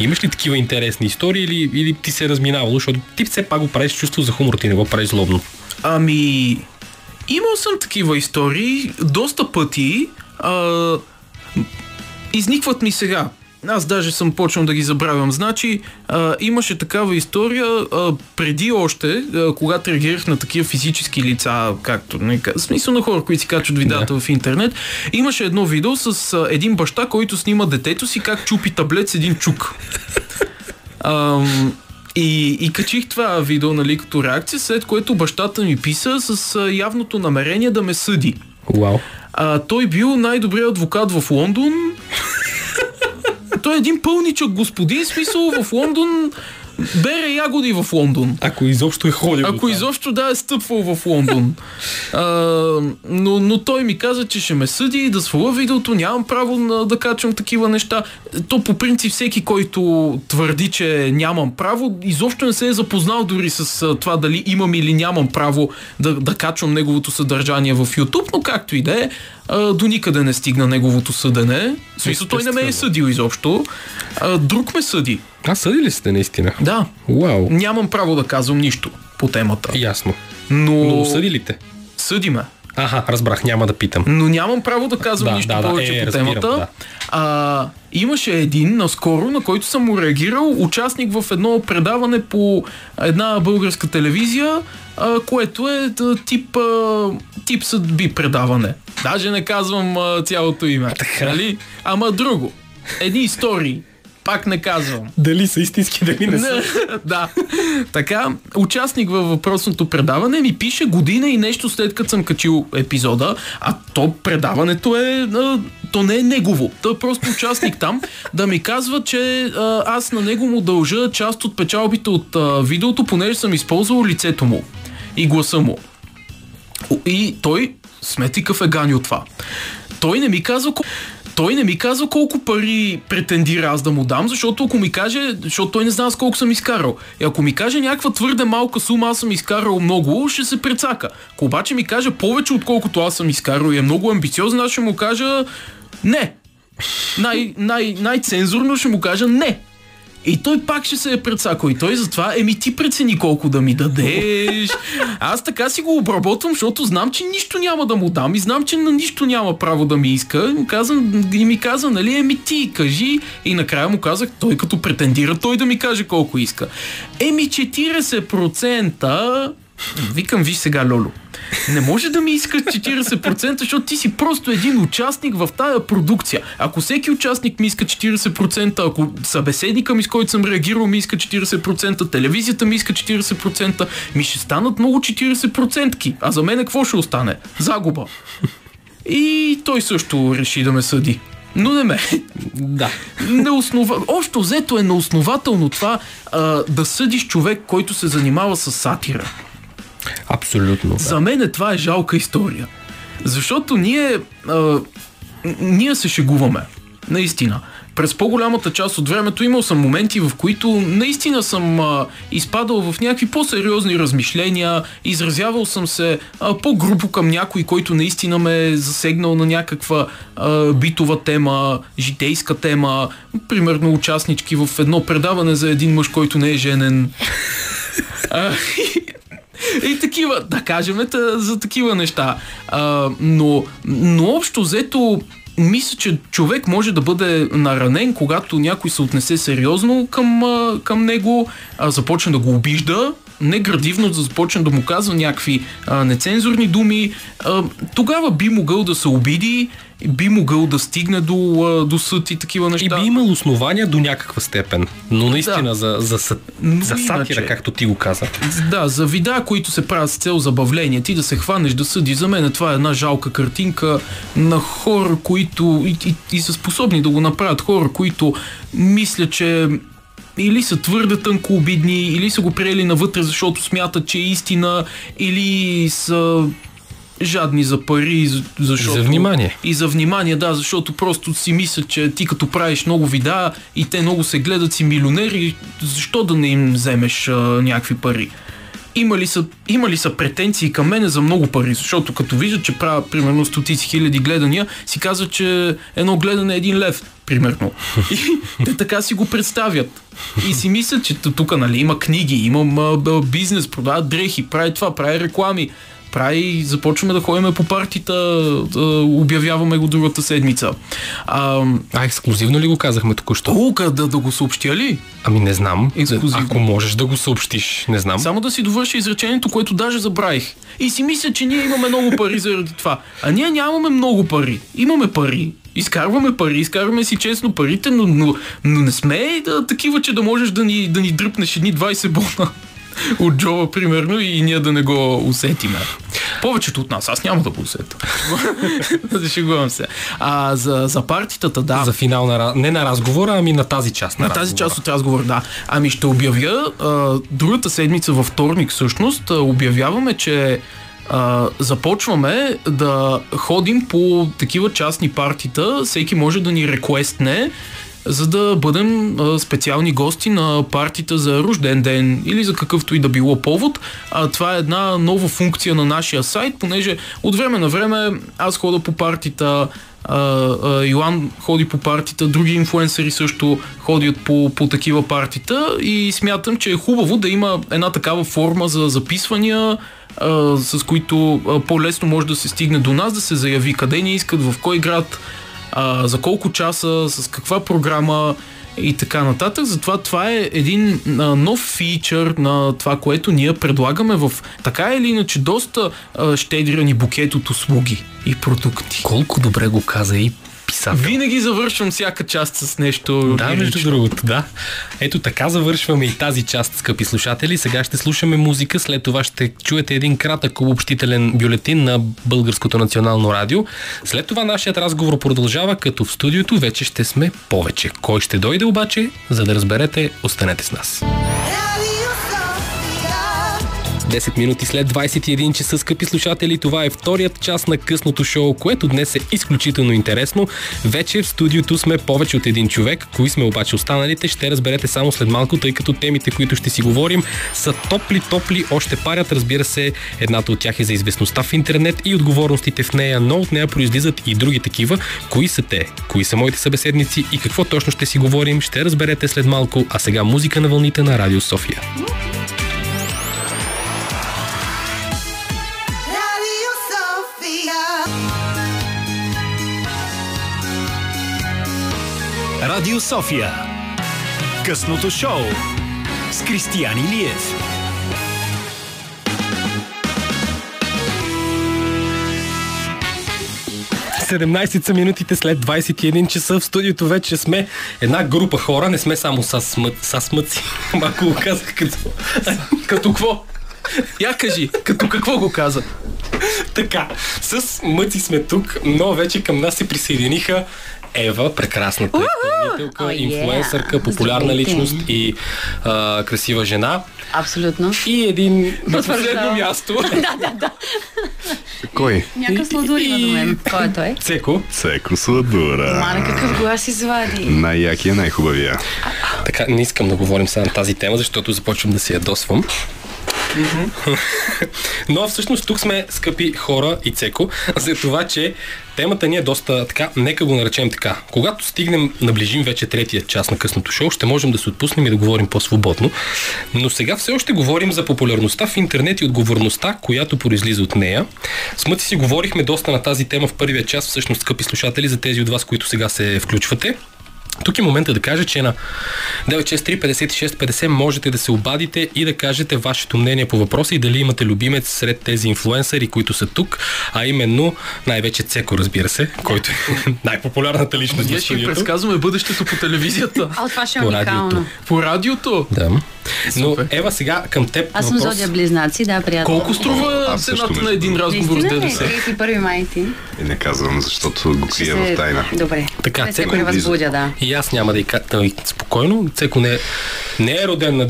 Имаш ли такива интересни истории или, или ти се е разминавало, защото ти все пак го правиш чувство за хумор, ти не го правиш злобно? Ами, имал съм такива истории доста пъти. А, изникват ми сега аз даже съм почнал да ги забравям. Значи, а, имаше такава история а, преди още, а, когато реагирах на такива физически лица, както, не, в смисъл на хора, които си качват видеята да. в интернет, имаше едно видео с а, един баща, който снима детето си как чупи таблет с един чук. А, и, и качих това видео, нали, като реакция, след което бащата ми писа с а, явното намерение да ме съди. Вау. А, той бил най-добрият адвокат в Лондон той е един пълничък господин, смисъл в Лондон бере ягоди в Лондон. Ако изобщо е ходил. Ако изобщо да е стъпвал в Лондон. а, но, но той ми каза, че ще ме съди да сваля видеото, нямам право на, да качвам такива неща. То по принцип всеки, който твърди, че нямам право, изобщо не се е запознал дори с това дали имам или нямам право да, да качвам неговото съдържание в YouTube, но както и да е, до никъде не стигна неговото съдене. Смисъл, той не ме е съдил изобщо. А, друг ме съди. А, съди ли сте наистина? Да. Вау. Нямам право да казвам нищо по темата. Ясно. Но... Но съди ли те? Съди ме. Аха, разбрах, няма да питам. Но нямам право да казвам да, нищо да, повече да, е, по разбирам, темата. Да. А, имаше един наскоро, на който съм му реагирал, участник в едно предаване по една българска телевизия, а, което е да, тип, а, тип съдби предаване. Даже не казвам а, цялото име. Така. Нали? Ама друго. Едни истории пак не казвам. Дали са истински, дали не са. да. Така, участник във въпросното предаване ми пише година и нещо след като съм качил епизода, а то предаването е... То не е негово. Той е просто участник там да ми казва, че аз на него му дължа част от печалбите от видеото, понеже съм използвал лицето му и гласа му. И той, смети какъв е ганил това. Той не ми казва той не ми казва колко пари претендира аз да му дам, защото ако ми каже, защото той не знае с колко съм изкарал. И ако ми каже някаква твърде малка сума, аз съм изкарал много, ще се прецака. Ако обаче ми каже повече отколкото аз съм изкарал и е много амбициозен, аз ще му кажа не. Най, най, най-цензурно ще му кажа не. И той пак ще се е предсакал. И той затова, еми ти прецени колко да ми дадеш. Аз така си го обработвам, защото знам, че нищо няма да му дам и знам, че на нищо няма право да ми иска. Казвам, и ми каза, нали, еми ти кажи. И накрая му казах, той като претендира, той да ми каже колко иска. Еми 40% Викам, виж сега, Лоло. Не може да ми искаш 40%, защото ти си просто един участник в тая продукция. Ако всеки участник ми иска 40%, ако събеседника ми, с който съм реагирал, ми иска 40%, телевизията ми иска 40%, ми ще станат много 40%. А за мен какво ще остане? Загуба. И той също реши да ме съди. Но не ме. Да. Неоснова... Още взето е неоснователно това а, да съдиш човек, който се занимава с сатира. Абсолютно. Да. За мен това е жалка история. Защото ние, а, ние се шегуваме. Наистина. през по-голямата част от времето имал съм моменти, в които наистина съм а, изпадал в някакви по-сериозни размишления, изразявал съм се а, по-грубо към някой, който наистина ме е засегнал на някаква а, битова тема, житейска тема, примерно участнички в едно предаване за един мъж, който не е женен. А, и, и такива, да кажем, та, за такива неща. А, но, но общо взето, мисля, че човек може да бъде наранен, когато някой се отнесе сериозно към, към него, а, започне да го обижда, не градивно да започне да му казва някакви а, нецензурни думи, а, тогава би могъл да се обиди, би могъл да стигне до, до съд и такива неща. И би имал основания до някаква степен. Но наистина да. за, за, за, за сатира, иначе, както ти го каза. Да, за вида, които се правят с цел забавление, ти да се хванеш да съди, за мен това е една жалка картинка на хора, които и, и, и са способни да го направят, хора, които мисля, че или са твърде тънко обидни, или са го приели навътре, защото смятат, че е истина, или са жадни за пари, защото... И за внимание. И за внимание, да, защото просто си мислят, че ти като правиш много видеа и те много се гледат си милионери, защо да не им вземеш а, някакви пари? Има ли, са, има ли са претенции към мене за много пари? Защото като виждат, че правя примерно стотици хиляди гледания, си казват, че едно гледане е един лев, примерно. И те така си го представят. И си мислят, че тук нали, има книги, има бизнес, продават дрехи, прави това, прави реклами прави и започваме да ходим по партита, обявяваме го другата седмица. А, а ексклюзивно ли го казахме току-що? О, да, да го съобщя ли? Ами не знам. Ексклюзивно. Ако можеш да го съобщиш, не знам. Само да си довърши изречението, което даже забравих. И си мисля, че ние имаме много пари заради това. А ние нямаме много пари. Имаме пари, изкарваме пари, изкарваме си честно парите, но, но, но не сме да, такива, че да можеш да ни, да ни дръпнеш едни 20 бона от Джова, примерно, и ние да не го усетиме. Повечето от нас, аз няма да го усетя. Зашегувам се. А за, за партитата, да. За финал на, не на разговора, ами на тази част на, на тази част от разговор, да. Ами ще обявя, а, другата седмица във вторник всъщност, обявяваме, че а, започваме да ходим по такива частни партита. Всеки може да ни реквестне за да бъдем а, специални гости на партията за рожден ден или за какъвто и да било повод. А, това е една нова функция на нашия сайт, понеже от време на време аз хода по партията, Йоан ходи по партията, други инфуенсъри също ходят по, по такива партита и смятам, че е хубаво да има една такава форма за записвания, с които по-лесно може да се стигне до нас, да се заяви къде ни искат, в кой град, а, за колко часа, с каква програма и така нататък. Затова това е един а, нов фичър на това, което ние предлагаме в така или иначе доста а, щедрани букет от услуги и продукти. Колко добре го каза и писател. Винаги завършвам всяка част с нещо. Да, между другото, да. Ето така завършваме и тази част, скъпи слушатели. Сега ще слушаме музика, след това ще чуете един кратък обобщителен бюлетин на Българското национално радио. След това нашият разговор продължава, като в студиото вече ще сме повече. Кой ще дойде обаче, за да разберете, останете с нас. 10 минути след 21 часа, скъпи слушатели, това е вторият част на късното шоу, което днес е изключително интересно. Вече в студиото сме повече от един човек. Кои сме обаче останалите, ще разберете само след малко, тъй като темите, които ще си говорим, са топли-топли, още парят. Разбира се, едната от тях е за известността в интернет и отговорностите в нея, но от нея произлизат и други такива. Кои са те? Кои са моите събеседници и какво точно ще си говорим, ще разберете след малко, а сега музика на вълните на Радио София. Радио София. Късното шоу с Кристиян Илиев. Са минутите след 21 часа. В студиото вече сме една група хора. Не сме само с, смъ... с смъци. Малко го казах като... като какво? Я кажи, като какво го каза? Така, с мъци сме тук, но вече към нас се присъединиха Ева, прекрасната изпълнителка, Oh, yeah. инфлуенсърка, популярна Здравейте. личност и а, красива жена. Абсолютно. И един на последно място. Кой? Някакъв сладур има до мен. Кой е той? Цеко. Цеко Сладура. Мане, какъв глас извади. Най-якия, най-хубавия. Така, не искам да говорим сега на тази тема, защото започвам да се ядосвам. Но всъщност тук сме, скъпи хора и Цеко, за това, че темата ни е доста така, нека го наречем така. Когато стигнем, наближим вече третия час на късното шоу, ще можем да се отпуснем и да говорим по-свободно. Но сега все още говорим за популярността в интернет и отговорността, която произлиза от нея. С Мъци си говорихме доста на тази тема в първия час, всъщност, скъпи слушатели, за тези от вас, които сега се включвате. Тук е момента да кажа, че на 963-56-50 можете да се обадите и да кажете вашето мнение по въпроса и дали имате любимец сред тези инфлуенсъри, които са тук, а именно най-вече Цеко, разбира се, който е най-популярната личност Ние ще предсказваме бъдещето по телевизията. А, това ще е По уникално. радиото. По радиото. Да. Но Супер. Ева сега към теб Аз съм въпрос. зодия близнаци, да, приятно. Колко струва цената на един разговор с? ДДС? 31 май ти. И не казвам, защото го крия в тайна. Добре. Така, Цеко превъзбудя, да. И аз няма да и кажа спокойно. Цеко не, не е роден на...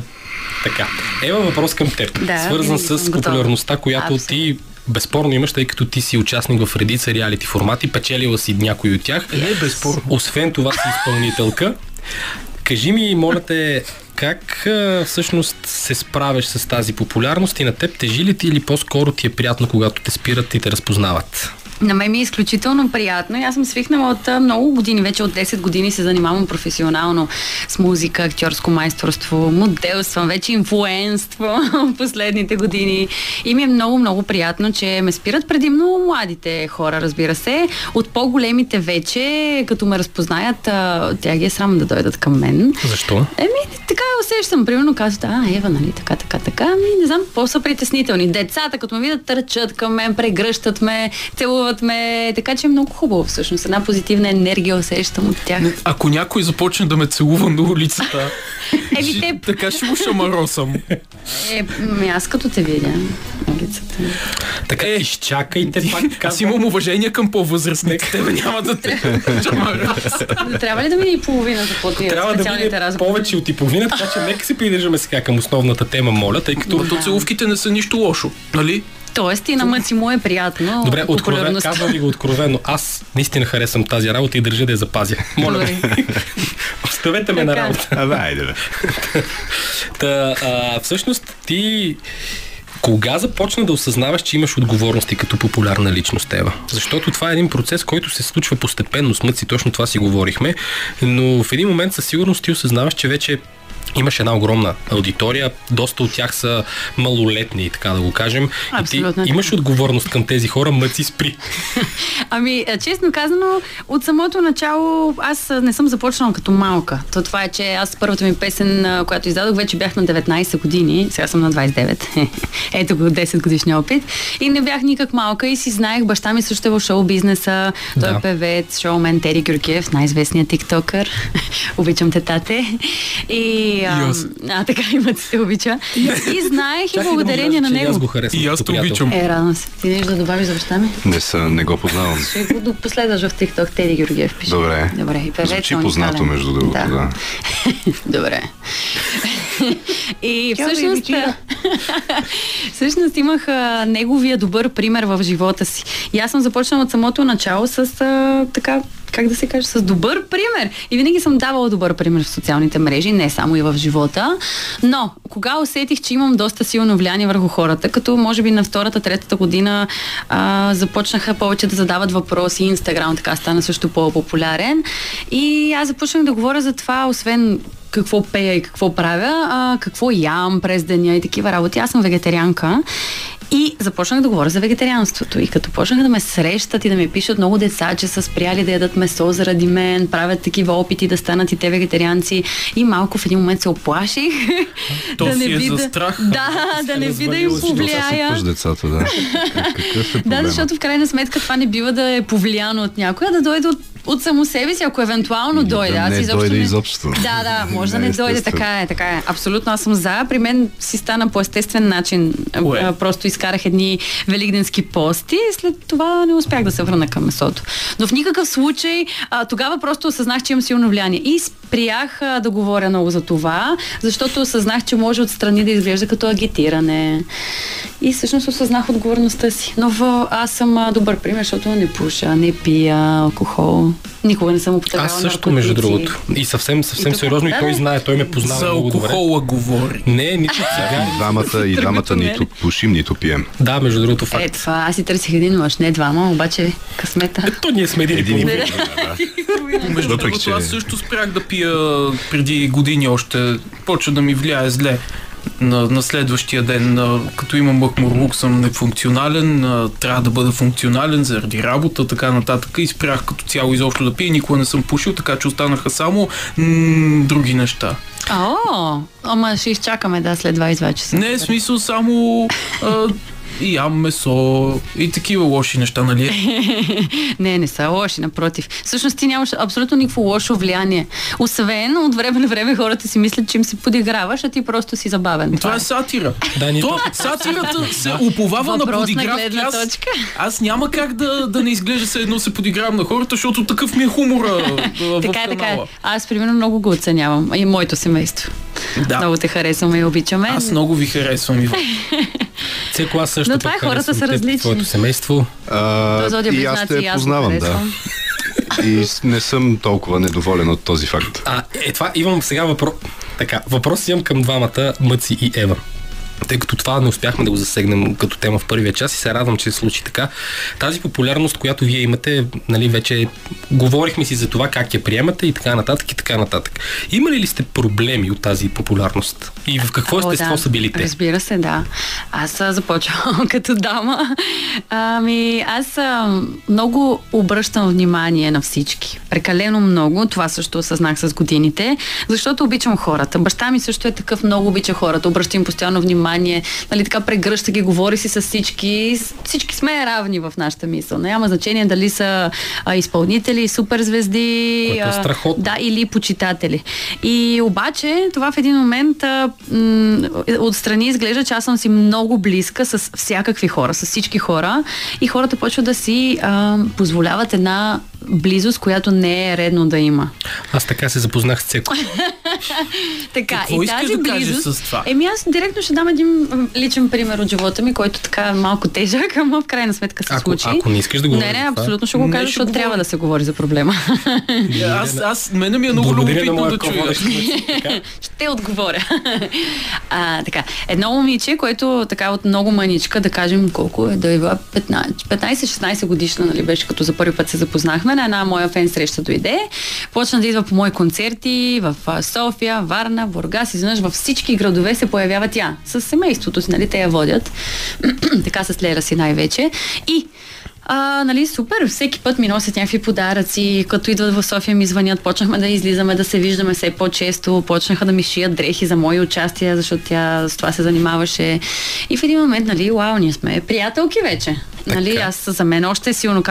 Така. Ева въпрос към теб. Да, свързан с популярността, която Абсолютно. ти безспорно имаш, тъй като ти си участник в редица реалити формати, печелила си някой от тях. Не, безспорно. Освен това си изпълнителка. Кажи ми, моля те, как а, всъщност се справяш с тази популярност и на теб тежи ли ти или по-скоро ти е приятно, когато те спират и те разпознават? На мен ми е изключително приятно. и Аз съм свикнала от много години, вече от 10 години се занимавам професионално с музика, актьорско майсторство, моделствам, вече инфлуенствам последните години. И ми е много, много приятно, че ме спират предимно младите хора, разбира се. От по-големите вече, като ме разпознаят, тя ги е срам да дойдат към мен. Защо? Еми, така усещам. Примерно казват, а, Ева, нали, така, така, така. Ами, не знам, по-са притеснителни. Децата, като ме видят, търчат към мен, прегръщат ме, целуват ме. Така че е много хубаво, всъщност. Една позитивна енергия усещам от тях. Ако някой започне да ме целува на улицата, Еми, ще- те, така ще му шамаросам. е, ами аз като те видя на улицата. Така, Е, изчакайте пак. Аз имам уважение към по-възрастните. Тебе няма да те шамаросам. Не трябва ли да мине и половината по тия Трябва да разговори? повече от и половина, така че нека се придържаме сега към основната тема, моля, тъй като... Като целувките не са нищо лошо, нали? Тоест и на мъци му е приятно. Добре, откровен, казвам ви го откровено. Аз наистина харесвам тази работа и държа да я запазя. Моля ви. Оставете ме на Така. работа. А, да, айде, бе. Та, а, всъщност ти кога започна да осъзнаваш, че имаш отговорности като популярна личност, Ева? Защото това е един процес, който се случва постепенно с мъци, точно това си говорихме, но в един момент със сигурност ти осъзнаваш, че вече имаш една огромна аудитория, доста от тях са малолетни, така да го кажем. Абсолютно и ти така. имаш отговорност към тези хора, мъци спри. Ами, а, честно казано, от самото начало аз не съм започнала като малка. То това е, че аз първата ми песен, която издадох, вече бях на 19 години. Сега съм на 29. Ето го 10 годишния опит. И не бях никак малка и си знаех, баща ми също е в шоу бизнеса. Той Да. е певец, шоумен Тери Георгиев, най-известният тиктокър. Обичам те, тате. И, а, аз. а, така имат се обича. И знаех и да благодарение на и Аз него. го харесвам. И аз те обичам. Е, радвам се. Ти нещо да добавиш за баща ми? Не, са, не го познавам. Ще го последваш в TikTok, Теди Георгиев пише. Добре. Добре, и певец Звучи познато, между другото, да. Добре. и всъщност, всъщност имах а, неговия добър пример в живота си. И аз съм започнала от самото начало с а, така как да се каже, с добър пример. И винаги съм давала добър пример в социалните мрежи, не само и в живота. Но, кога усетих, че имам доста силно влияние върху хората, като може би на втората, третата година а, започнаха повече да задават въпроси, Инстаграм така стана също по-популярен. И аз започнах да говоря за това, освен какво пея и какво правя, а, какво ям през деня и такива работи. Аз съм вегетарианка и започнах да говоря за вегетарианството. И като почнаха да ме срещат и да ми пишат много деца, че са спряли да ядат месо заради мен, правят такива опити да станат и те вегетарианци. И малко в един момент се оплаших. То да си не е би за да, страх. Да, да не би да им повлияя. Децата, да. Какъв е Да, защото в крайна сметка това не бива да е повлияно от някой, а да дойде от от само себе си, ако евентуално да дойде. Аз не изобщо дойде не... изобщо. Да, да, може да Не, не дойде, така е, така е. Абсолютно, аз съм за. При мен си стана по естествен начин. А, Просто изкарах едни великденски пости и след това не успях да се върна към месото. Но в никакъв случай а, тогава просто осъзнах, че имам силно влияние. И спрях а, да говоря много за това, защото осъзнах, че може отстрани да изглежда като агитиране. И всъщност осъзнах отговорността си. Но в, аз съм а, добър пример, защото не пуша, не пия алкохол. Никога не съм употребявала Аз също, между наркотици. другото. И съвсем, съвсем И сериозно, и да, той да. знае, той ме познава За много добре. алкохола говори. Не, нито цигари. И двамата, и двамата нито пушим, нито пием. Да, между другото факт. Е, това аз си търсих един мъж, не двама, обаче късмета. Е, то ние сме един, и и половина. Между другото, аз също спрях да пия преди години още. Почва да ми влияе зле на, на следващия ден. А, Като имам мъкмурлук, съм нефункционален, а, трябва да бъда функционален заради работа, така нататък. И спрях като цяло изобщо да пия. Никога не съм пушил, така че останаха само м- други неща. О, ама ще изчакаме да след 22 часа. Не е смисъл само а, и ям месо и такива лоши неща, нали? Не, не са лоши, напротив. Всъщност ти нямаш абсолютно никакво лошо влияние. Освен от време на време хората си мислят, че им се подиграваш, а ти просто си забавен. Това е сатира. Да, ние То, точно- сатирата се уповава на подигравки. Аз, точка. аз няма как да, да не изглежда се едно се подигравам на хората, защото такъв ми е хумора в Така е, така е. канала. Аз, примерно, много го оценявам. И моето семейство. Да. Много те харесваме и обичаме. Аз много ви харесвам, Иван. Цеко, аз също Но това е, хората са различни. Твоето семейство. А, зодия и аз близнаци, те познавам, да. И не съм толкова недоволен от този факт. А, е, това имам сега въпрос. Така, въпрос имам към двамата, Мъци и Ева. Тъй като това не успяхме да го засегнем като тема в първия час и се радвам, че се случи така. Тази популярност, която вие имате, нали, вече говорихме си за това как я приемате и така нататък и така нататък. Имали ли сте проблеми от тази популярност? И в какво естество да. са били те? Разбира се, да. Аз започвам като дама. Ами, аз много обръщам внимание на всички. Прекалено много. Това също осъзнах с годините, защото обичам хората. Баща ми също е такъв, много обича хората. Обръща им постоянно внимание. Нали, така прегръща ги, говори си с всички. Всички сме равни в нашата мисъл. Няма значение дали са а, изпълнители, суперзвезди. Което е а, страхотно. да, или почитатели. И обаче това в един момент а, м, отстрани изглежда, че аз съм си много близка с всякакви хора, с всички хора. И хората почват да си а, позволяват една близост, която не е редно да има. Аз така се запознах с Цеко. Така, Какво и тази да близост... с това? Еми аз директно ще дам един личен пример от живота ми, който така е малко тежък, ама в крайна сметка се Ако- случи. ако не искаш да говориш Не, не, абсолютно ще го кажа, защото говорим. трябва да се говори за проблема. Аз, аз, мене ми е много любопитно да чуя. Ще отговоря. а, така, едно момиче, което така от много маничка, да кажем колко е, да е била 15 15-16 годишна, нали, беше като за първи път се запознахме, на една моя фен среща дойде, почна да идва по мои концерти в София, Варна, Бургас, изведнъж във всички градове се появява тя, с семейството си, нали, те я водят, така с Лера си най-вече, и а, нали, супер, всеки път ми носят някакви подаръци, като идват в София ми звънят, почнахме да излизаме, да се виждаме все по-често, почнаха да ми шият дрехи за мои участия, защото тя с това се занимаваше. И в един момент, нали, вау, ние сме приятелки вече. Нали, аз за мен още е силно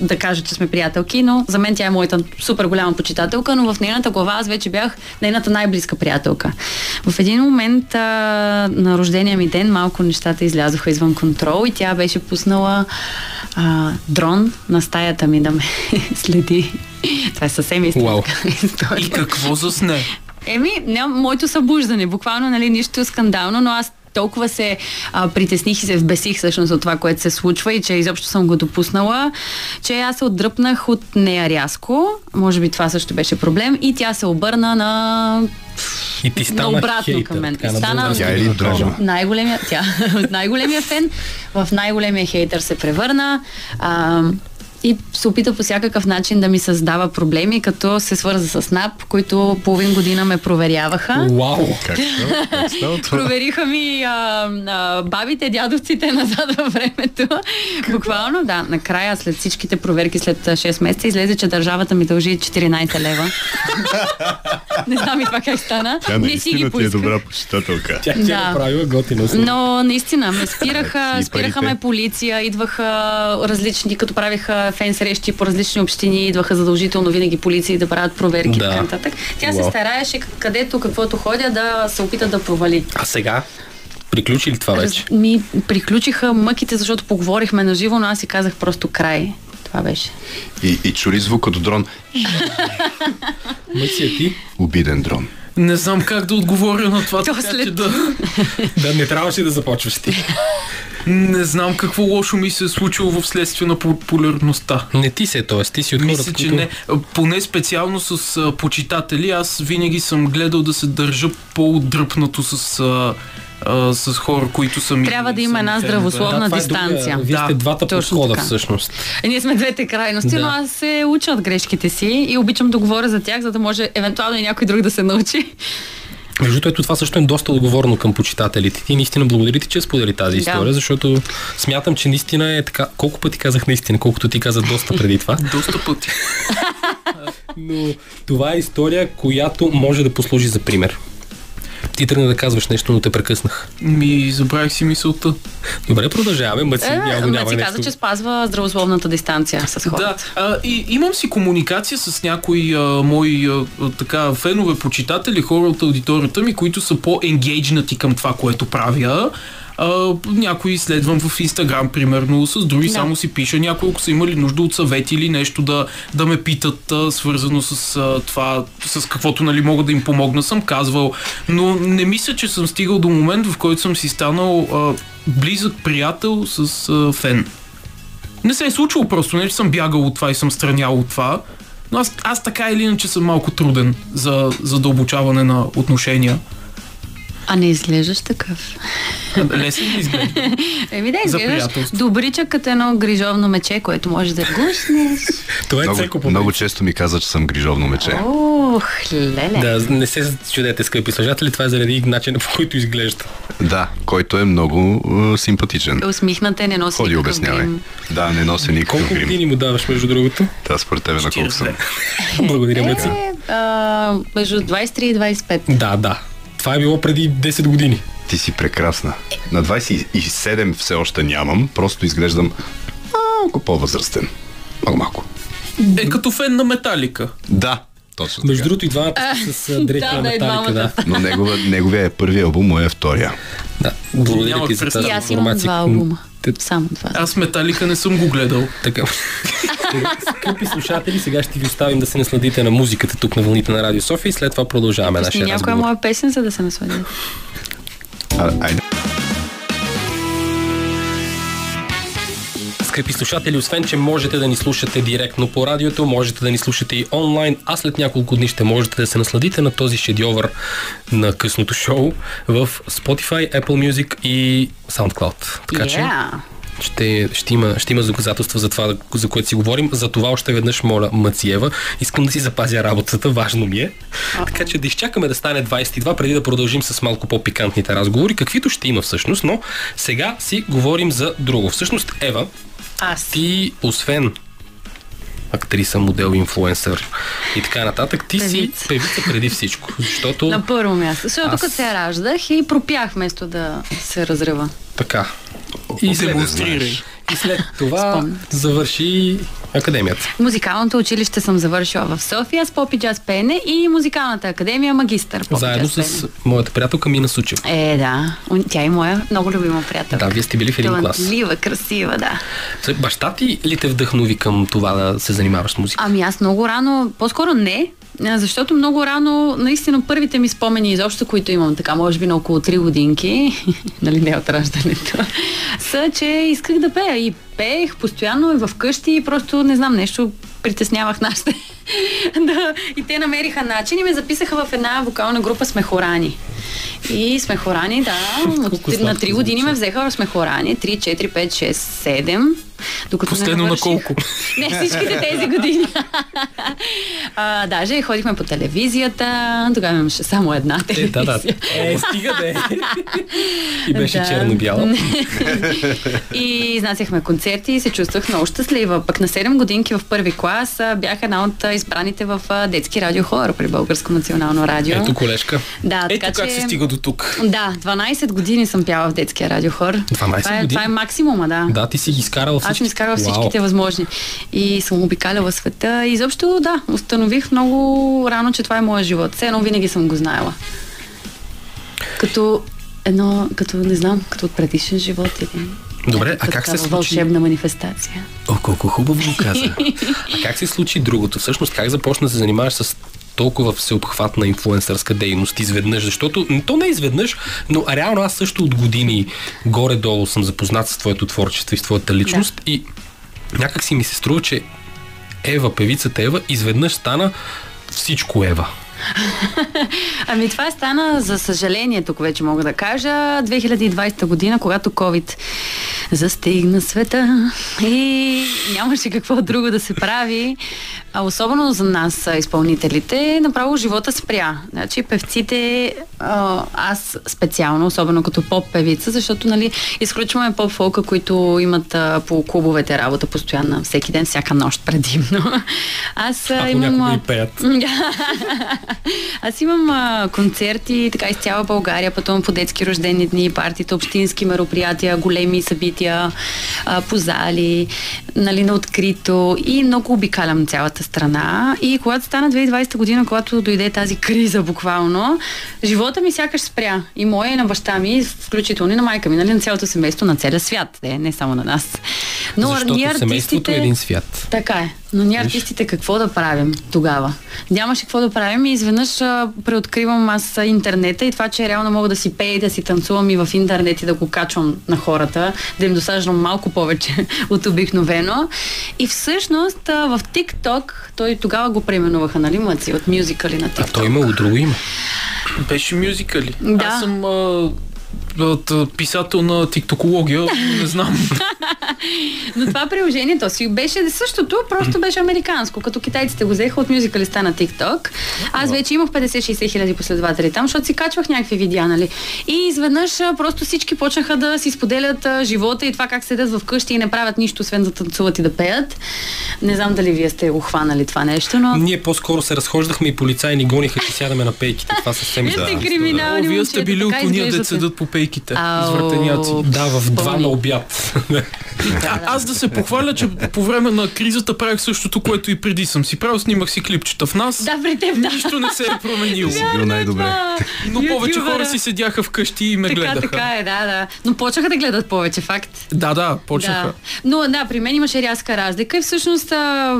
да кажа, че сме приятелки, но за мен тя е моята супер голяма почитателка, но в нейната глава аз вече бях нейната най-близка приятелка. В един момент а, на рождения ми ден малко нещата излязоха извън контрол и тя беше пуснала а, дрон на стаята ми да ме следи. Това е съвсем истинска Уау. история. И какво засне? Еми, няма моето събуждане, буквално, нали, нищо скандално, но аз толкова се а, притесних и се вбесих всъщност от това, което се случва и че изобщо съм го допуснала, че аз се отдръпнах от нея рязко. Може би това също беше проблем. И тя се обърна на И ти стана на обратно хейтър, към мен. така, стана Тя е най-големия, тя, от най-големия фен в най-големия хейтър се превърна. А, и се опита по всякакъв начин да ми създава проблеми, като се свърза с НАП, които половин година ме проверяваха. Вау! Как? Как това? Провериха ми а, а, бабите, дядовците назад във времето. Буквално, да. Накрая, след всичките проверки, след а, 6 месеца, излезе, че държавата ми дължи 14 лева. Не знам и това как стана. Тя не си ги ти е добра почитателка. Тя ти е Да. направила готино. съм. Но наистина ме спираха, И спираха ме полиция, идваха различни, като правиха фен срещи по различни общини, идваха задължително винаги полиции да правят проверки и Да. така нататък. Тя се Уау. стараеше където каквото ходя да се опита да провали. А сега? Приключи ли това вече? Раз, ми приключиха мъките, защото поговорихме на живо, но аз си казах просто край. Това беше. И, и чури звук от дрон. Мъци, а ти? Обиден дрон. Не знам как да отговоря на това, То така след- че да... Да, не трябваше да започваш ти. Не знам какво лошо ми се е случило в следствие на популярността. Не ти се, т.е. ти си от хората, Мисля, че които- не. Поне специално с а, почитатели, аз винаги съм гледал да се държа по-отдръпнато с, а, а, с хора, които са ми... Трябва да има една здравословна това е дистанция. Друга, вие сте Да, двата подхода така. всъщност. Е, ние сме двете крайности, Да. но аз се уча от грешките си и обичам да говоря за тях, за да може евентуално и някой друг да се научи. Между другото, това също е доста отговорно към почитателите. Ти наистина благодаря ти, че сподели тази Да. история, защото смятам, че наистина е така. Колко пъти казах наистина, колкото ти каза доста преди това. Доста пъти. Но това е история, която може да послужи за пример. Ти тръгна да казваш нещо, но те прекъснах. Ми забравих си мисълта. Добре, продължаваме. Мъци, Е, няма, няма си нещо. каза, че спазва здравословната дистанция с хората. Да, а, и, имам си комуникация с някои а, мои а, така фенове, почитатели, хора от аудиторията ми, които са по-енгейджнати към това, което правя. А, някои следвам в Инстаграм, примерно, с други Да. само си пиша. Някои, ако са имали нужда от съвети или нещо да, да ме питат, а, свързано с а, това, с каквото нали, мога да им помогна, съм казвал. Но не мисля, че съм стигал до момент, в който съм си станал а, близък приятел с а, фен. Не се е случило просто, не че съм бягал от това и съм странял от това. Но аз, аз така или иначе съм малко труден за задълбочаване на отношения. А не изглеждаш такъв. Лесен ли изглежда? Еми да, За изглеждаш добричък като едно грижовно мече, което може да гушнеш. Това е Много, цеко много често ми каза, че съм грижовно мече. Ох, леле. Да, не се чудете, скъпи служатели, това е заради начина по който изглежда. Да, който е много е, симпатичен. Усмихната не носи Ходи, обяснявай. грим. Да, не нося никакъв Колко грим. години му даваш, между другото? Да, според тебе на колко съм. Благодаря, Мъци. Е, между 23 и 25. Да, да. Това е било преди 10 години. Ти си прекрасна. На 27 все още нямам, просто изглеждам малко по-възрастен. Много малко. Е като фен на Металика. Да, точно Между така. другото и двамата са с дрехи да, на металика, да. Но негова, неговия е първи албум, моя е втория. да. Благодаря ти за тази И аз имам информация. два албума. Само два. Аз Металика не съм го гледал. Така. Скъпи слушатели, сега ще ви оставим да се насладите на музиката тук на вълните на Радио София и след това продължаваме нашия някоя разговор. моя песен, за да се наслади. А, айде. Скъпи слушатели, освен, че можете да ни слушате директно по радиото, можете да ни слушате и онлайн, а след няколко дни ще можете да се насладите на този шедьовър на късното шоу в Spotify, Apple Music и SoundCloud. Така че Yeah. ще, ще, има, ще има доказателства за това, за което си говорим. За това още веднъж моля Мациева. Искам да си запазя работата, важно ми е. Така че да изчакаме да стане 22, преди да продължим с малко по-пикантните разговори, каквито ще има всъщност, но сега си говорим за друго. Всъщност, Ева, Аз. ти, освен актриса, модел, инфлуенсър и така нататък, ти си Певица. певица преди всичко. Защото На първо място. Защото Аз- като се раждах и пропях вместо да се разрева. така. И след, Демонстрирай. И след това Спомням. завърши академията. Музикалното училище съм завършила в София с попи джаз пеене и музикалната академия магистър. Заедно с моята приятелка Мина Сучева. Е, да. Тя е моя много любима приятелка. Да, вие сте били в един клас. Талантлива, красива, да. Баща ти ли те вдъхнови към това да се занимаваш с музика? Ами аз много рано, по-скоро не, защото много рано, наистина първите ми спомени изобщо, които имам, така може би на около 3 годинки, нали не от раждането, са, че исках да пея и пеех постоянно и в къщи и просто не знам нещо притеснявах нашите. да, и те намериха начин и ме записаха в една вокална група Смехорани. И Смехорани, да, от, на сладко 3 години ме взеха в Смехорани, 3, 4, 5, 6, 7. Докато Последно на колко? не, всичките тези години. а, даже ходихме по телевизията. Тогава имаше само една Е, телевизия. да, да. Е, стига да е. И беше Да. черно-бяла. И изнасяхме концерти и се чувствах много щастлива. Пък на 7 годинки в първи клас бях една от избраните в детски радиохор при Българско национално радио. Ето колежка. Да, Ето така как че... се стига до тук? Да, 12 години съм пяла в детския радиохор. 12 това е, години? Това е максимума, да. Да, ти си ги изкарала всички. Аз съм изкарала Уау. всичките възможни. И съм обикаляла света. И изобщо, да, установих много рано, че това е моя живот. Все едно винаги съм го знаела. Като едно, като не знам, като от предишен живот или... Добре, а как се случи? Вълшебна манифестация. О, колко хубаво го каза. а как се случи другото? Всъщност, как започна да се занимаваш с толкова всеобхватна инфлуенсърска дейност изведнъж, защото то не е изведнъж, но реално аз също от години горе-долу съм запознат с твоето творчество и с твоята личност и някак си ми се струва, че Ева, певицата Ева, изведнъж стана всичко Ева. Ами това стана, за съжаление, тук вече мога да кажа, 2020 година, когато COVID застигна света и нямаше какво друго да се прави, а особено за нас, изпълнителите, направо живота спря. Значи певците, а, аз специално, особено като поп-певица, защото нали, изключваме поп-фолка, които имат а, по клубовете работа постоянно, всеки ден, всяка нощ предимно. Аз а, Ако имам... пеят. аз имам а, концерти така из цяла България, пътувам по детски рождени дни, партита, общински мероприятия, големи събития, а, по зали, нали, на открито и много обикалям цялата страна. И когато стана 2020 година, когато дойде тази криза буквално, живота ми сякаш спря. И моя и на баща ми, включително и на майка ми, нали, на цялото семейство, на целия свят, не, не само на нас. Но Защото ние семейството е артистите- един свят. така е. Но ние артистите какво да правим тогава? Нямаше какво да правим и изведнъж а, преоткривам аз а, интернета и това, че реално мога да си пея и да си танцувам и в интернет и да го качвам на хората, да им досаждам малко повече от обикновено. И всъщност а, в TikTok, той тогава го преименуваха, нали, мъци, от мюзикали на А TikTok. той имало друго име. Беше мюзикали. Да. Аз съм а, а, писател на тиктокология, не знам. Но това приложение, то си беше същото, просто беше американско. Като китайците го взеха от мюзикалиста на TikTok. Аз вече имах 50-60 хиляди последователи там, защото си качвах някакви видеа, нали? И изведнъж просто всички почнаха да си споделят живота и това как седят в къщи и не правят нищо, освен да танцуват и да пеят. Не знам дали вие сте ухванали това нещо, но... Ние по-скоро се разхождахме и полицаи ни гониха, че сядаме на пейките. Това съвсем Вие сте да. криминални вие сте били от уния, да седат по пейките. Ау. Извратеняци. Да, в два на обяд. А, аз да се похваля, че по време на кризата правих същото, което и преди съм си правил. Снимах си клипчета в нас. Да, при теб, да. Нищо не се е променило. Бил най-добре. Но повече хора си седяха вкъщи и ме Така, гледаха. така е, да, да. Но почнаха да гледат повече, факт. Да, да, почнаха. Да. Но да, при мен имаше рязка разлика и всъщност а,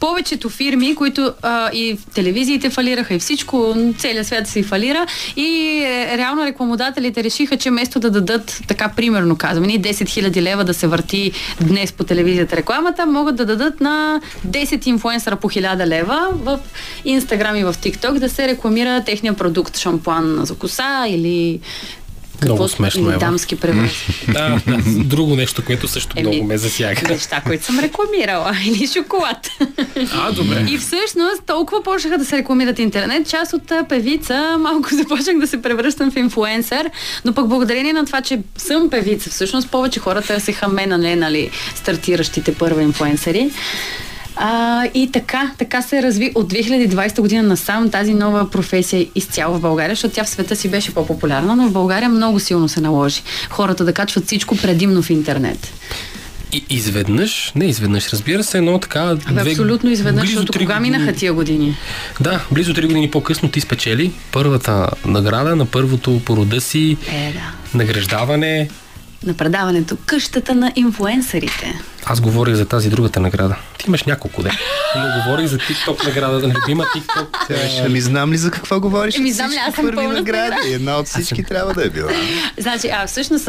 повечето фирми, които а, и телевизиите фалираха и всичко, целият свят си фалира и е, реално рекламодателите решиха, че вместо да дадат, така примерно казваме, ни 10 000 лева да се върти днес по телевизията рекламата, могат да дадат на 10 инфуенсъра по 1000 лева в Инстаграм и в ТикТок да се рекламира техния продукт, шампуан за коса или Много смешно, Ева. дамски превръзки. да, да, друго нещо, което също Еми, много ме засяга. Неща, които съм рекламирала. Или шоколад. А, добре. И всъщност толкова почнаха да се рекламират интернет, част от певица малко започнах да се превръщам в инфуенсър, но пък благодарение на това, че съм певица, всъщност повече хора търсиха мен, а не нали, стартиращите първа инфуенсъри. А, и така, така се разви от 2020 година насам тази нова професия изцяло в България, защото тя в света си беше по-популярна, но в България много силно се наложи. Хората да качват всичко предимно в интернет. И изведнъж, не изведнъж, разбира се, но така... Абе, абсолютно изведнъж, защото кога години- минаха тия години? Да, близо 3 години по-късно ти спечели първата награда на първото по рода си Е, да. награждаване. На предаването Къщата на инфуенсърите. Аз говорих за тази другата награда. Ти имаш няколко, да. Но говорих за TikTok наградата, любима TikTok. Тя ще ми знам ли за какво говориш? Еми, знам ли, аз съм първи награди. награда. Една от всички трябва да е била. Значи, а всъщност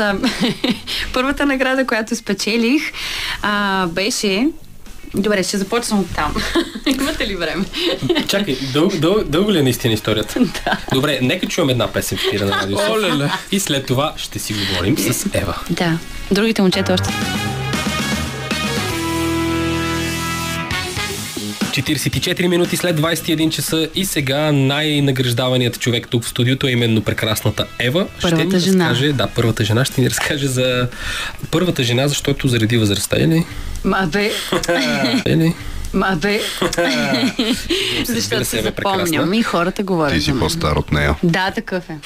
първата награда, която спечелих, а, беше Добре, ще започна от там. Имате ли време? Чакай, дъл, дъл, дълго ли е наистина историята? да. Добре, нека чуем една песен в ефира на Радио. И след това ще си говорим с Ева. да. Другите момчета още. 44 минути след 21 часа и сега най-награждаваният човек тук в студиото е именно прекрасната Ева. ще Първата ни жена. Разкаже, да, първата жена ще ни разкаже за първата жена, защото заради възрастта, или? Ма бе, Или? ма бе. Разбира Защото се, бе, запомням и хората говорят Ти си по-стар от нея. Да, такъв е.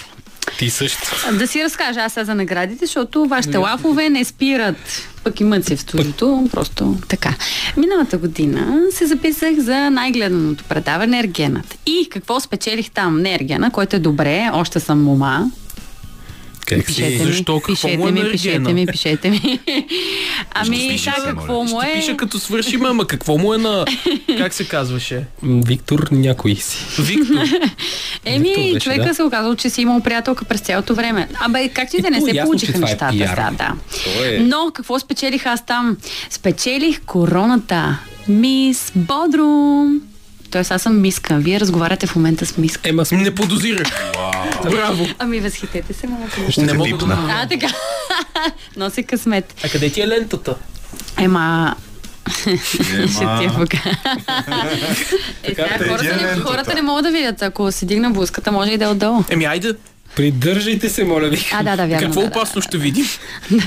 Ти също. Да си разкажа аз за наградите, защото вашите лафове не спират. Пък и мъци в студиото, просто така. Миналата година се записах за най-гледаното предаване Ергенът. И какво спечелих там? Не Ергена, който е добре, още съм мома. Как си? Пишете ми, Защо? Какво пишете му е ми, пишете ми, пишете ми. Ами, да, какво моля. му Ще е? пиша като свършим, ама какво му е на... Как се казваше? Виктор някой си. Виктор. Еми, Виктор човека да. се оказал, че си имал приятелка през цялото време. Абе, как ти да не то се ясно, получиха е нещата? пиар. Да, да. Е- Но какво спечелих аз там? Спечелих короната. Мис Бодрум. Тоест аз съм миска. Вие разговаряте в момента с миска. Ема, с- Не подозирах. Браво. Ами възхитете се малко. Ще Не мога да... А, така. Носи късмет. А къде ти е лентата? Ема... Ще ти я Ема. покажа. Е, сега хората, не, хората не могат да видят. Ако се дигна блузката, може и да е отдолу. Еми, айде. придържайте се, моля ви. А, да, да, вярно. Какво да, да. опасно ще видим?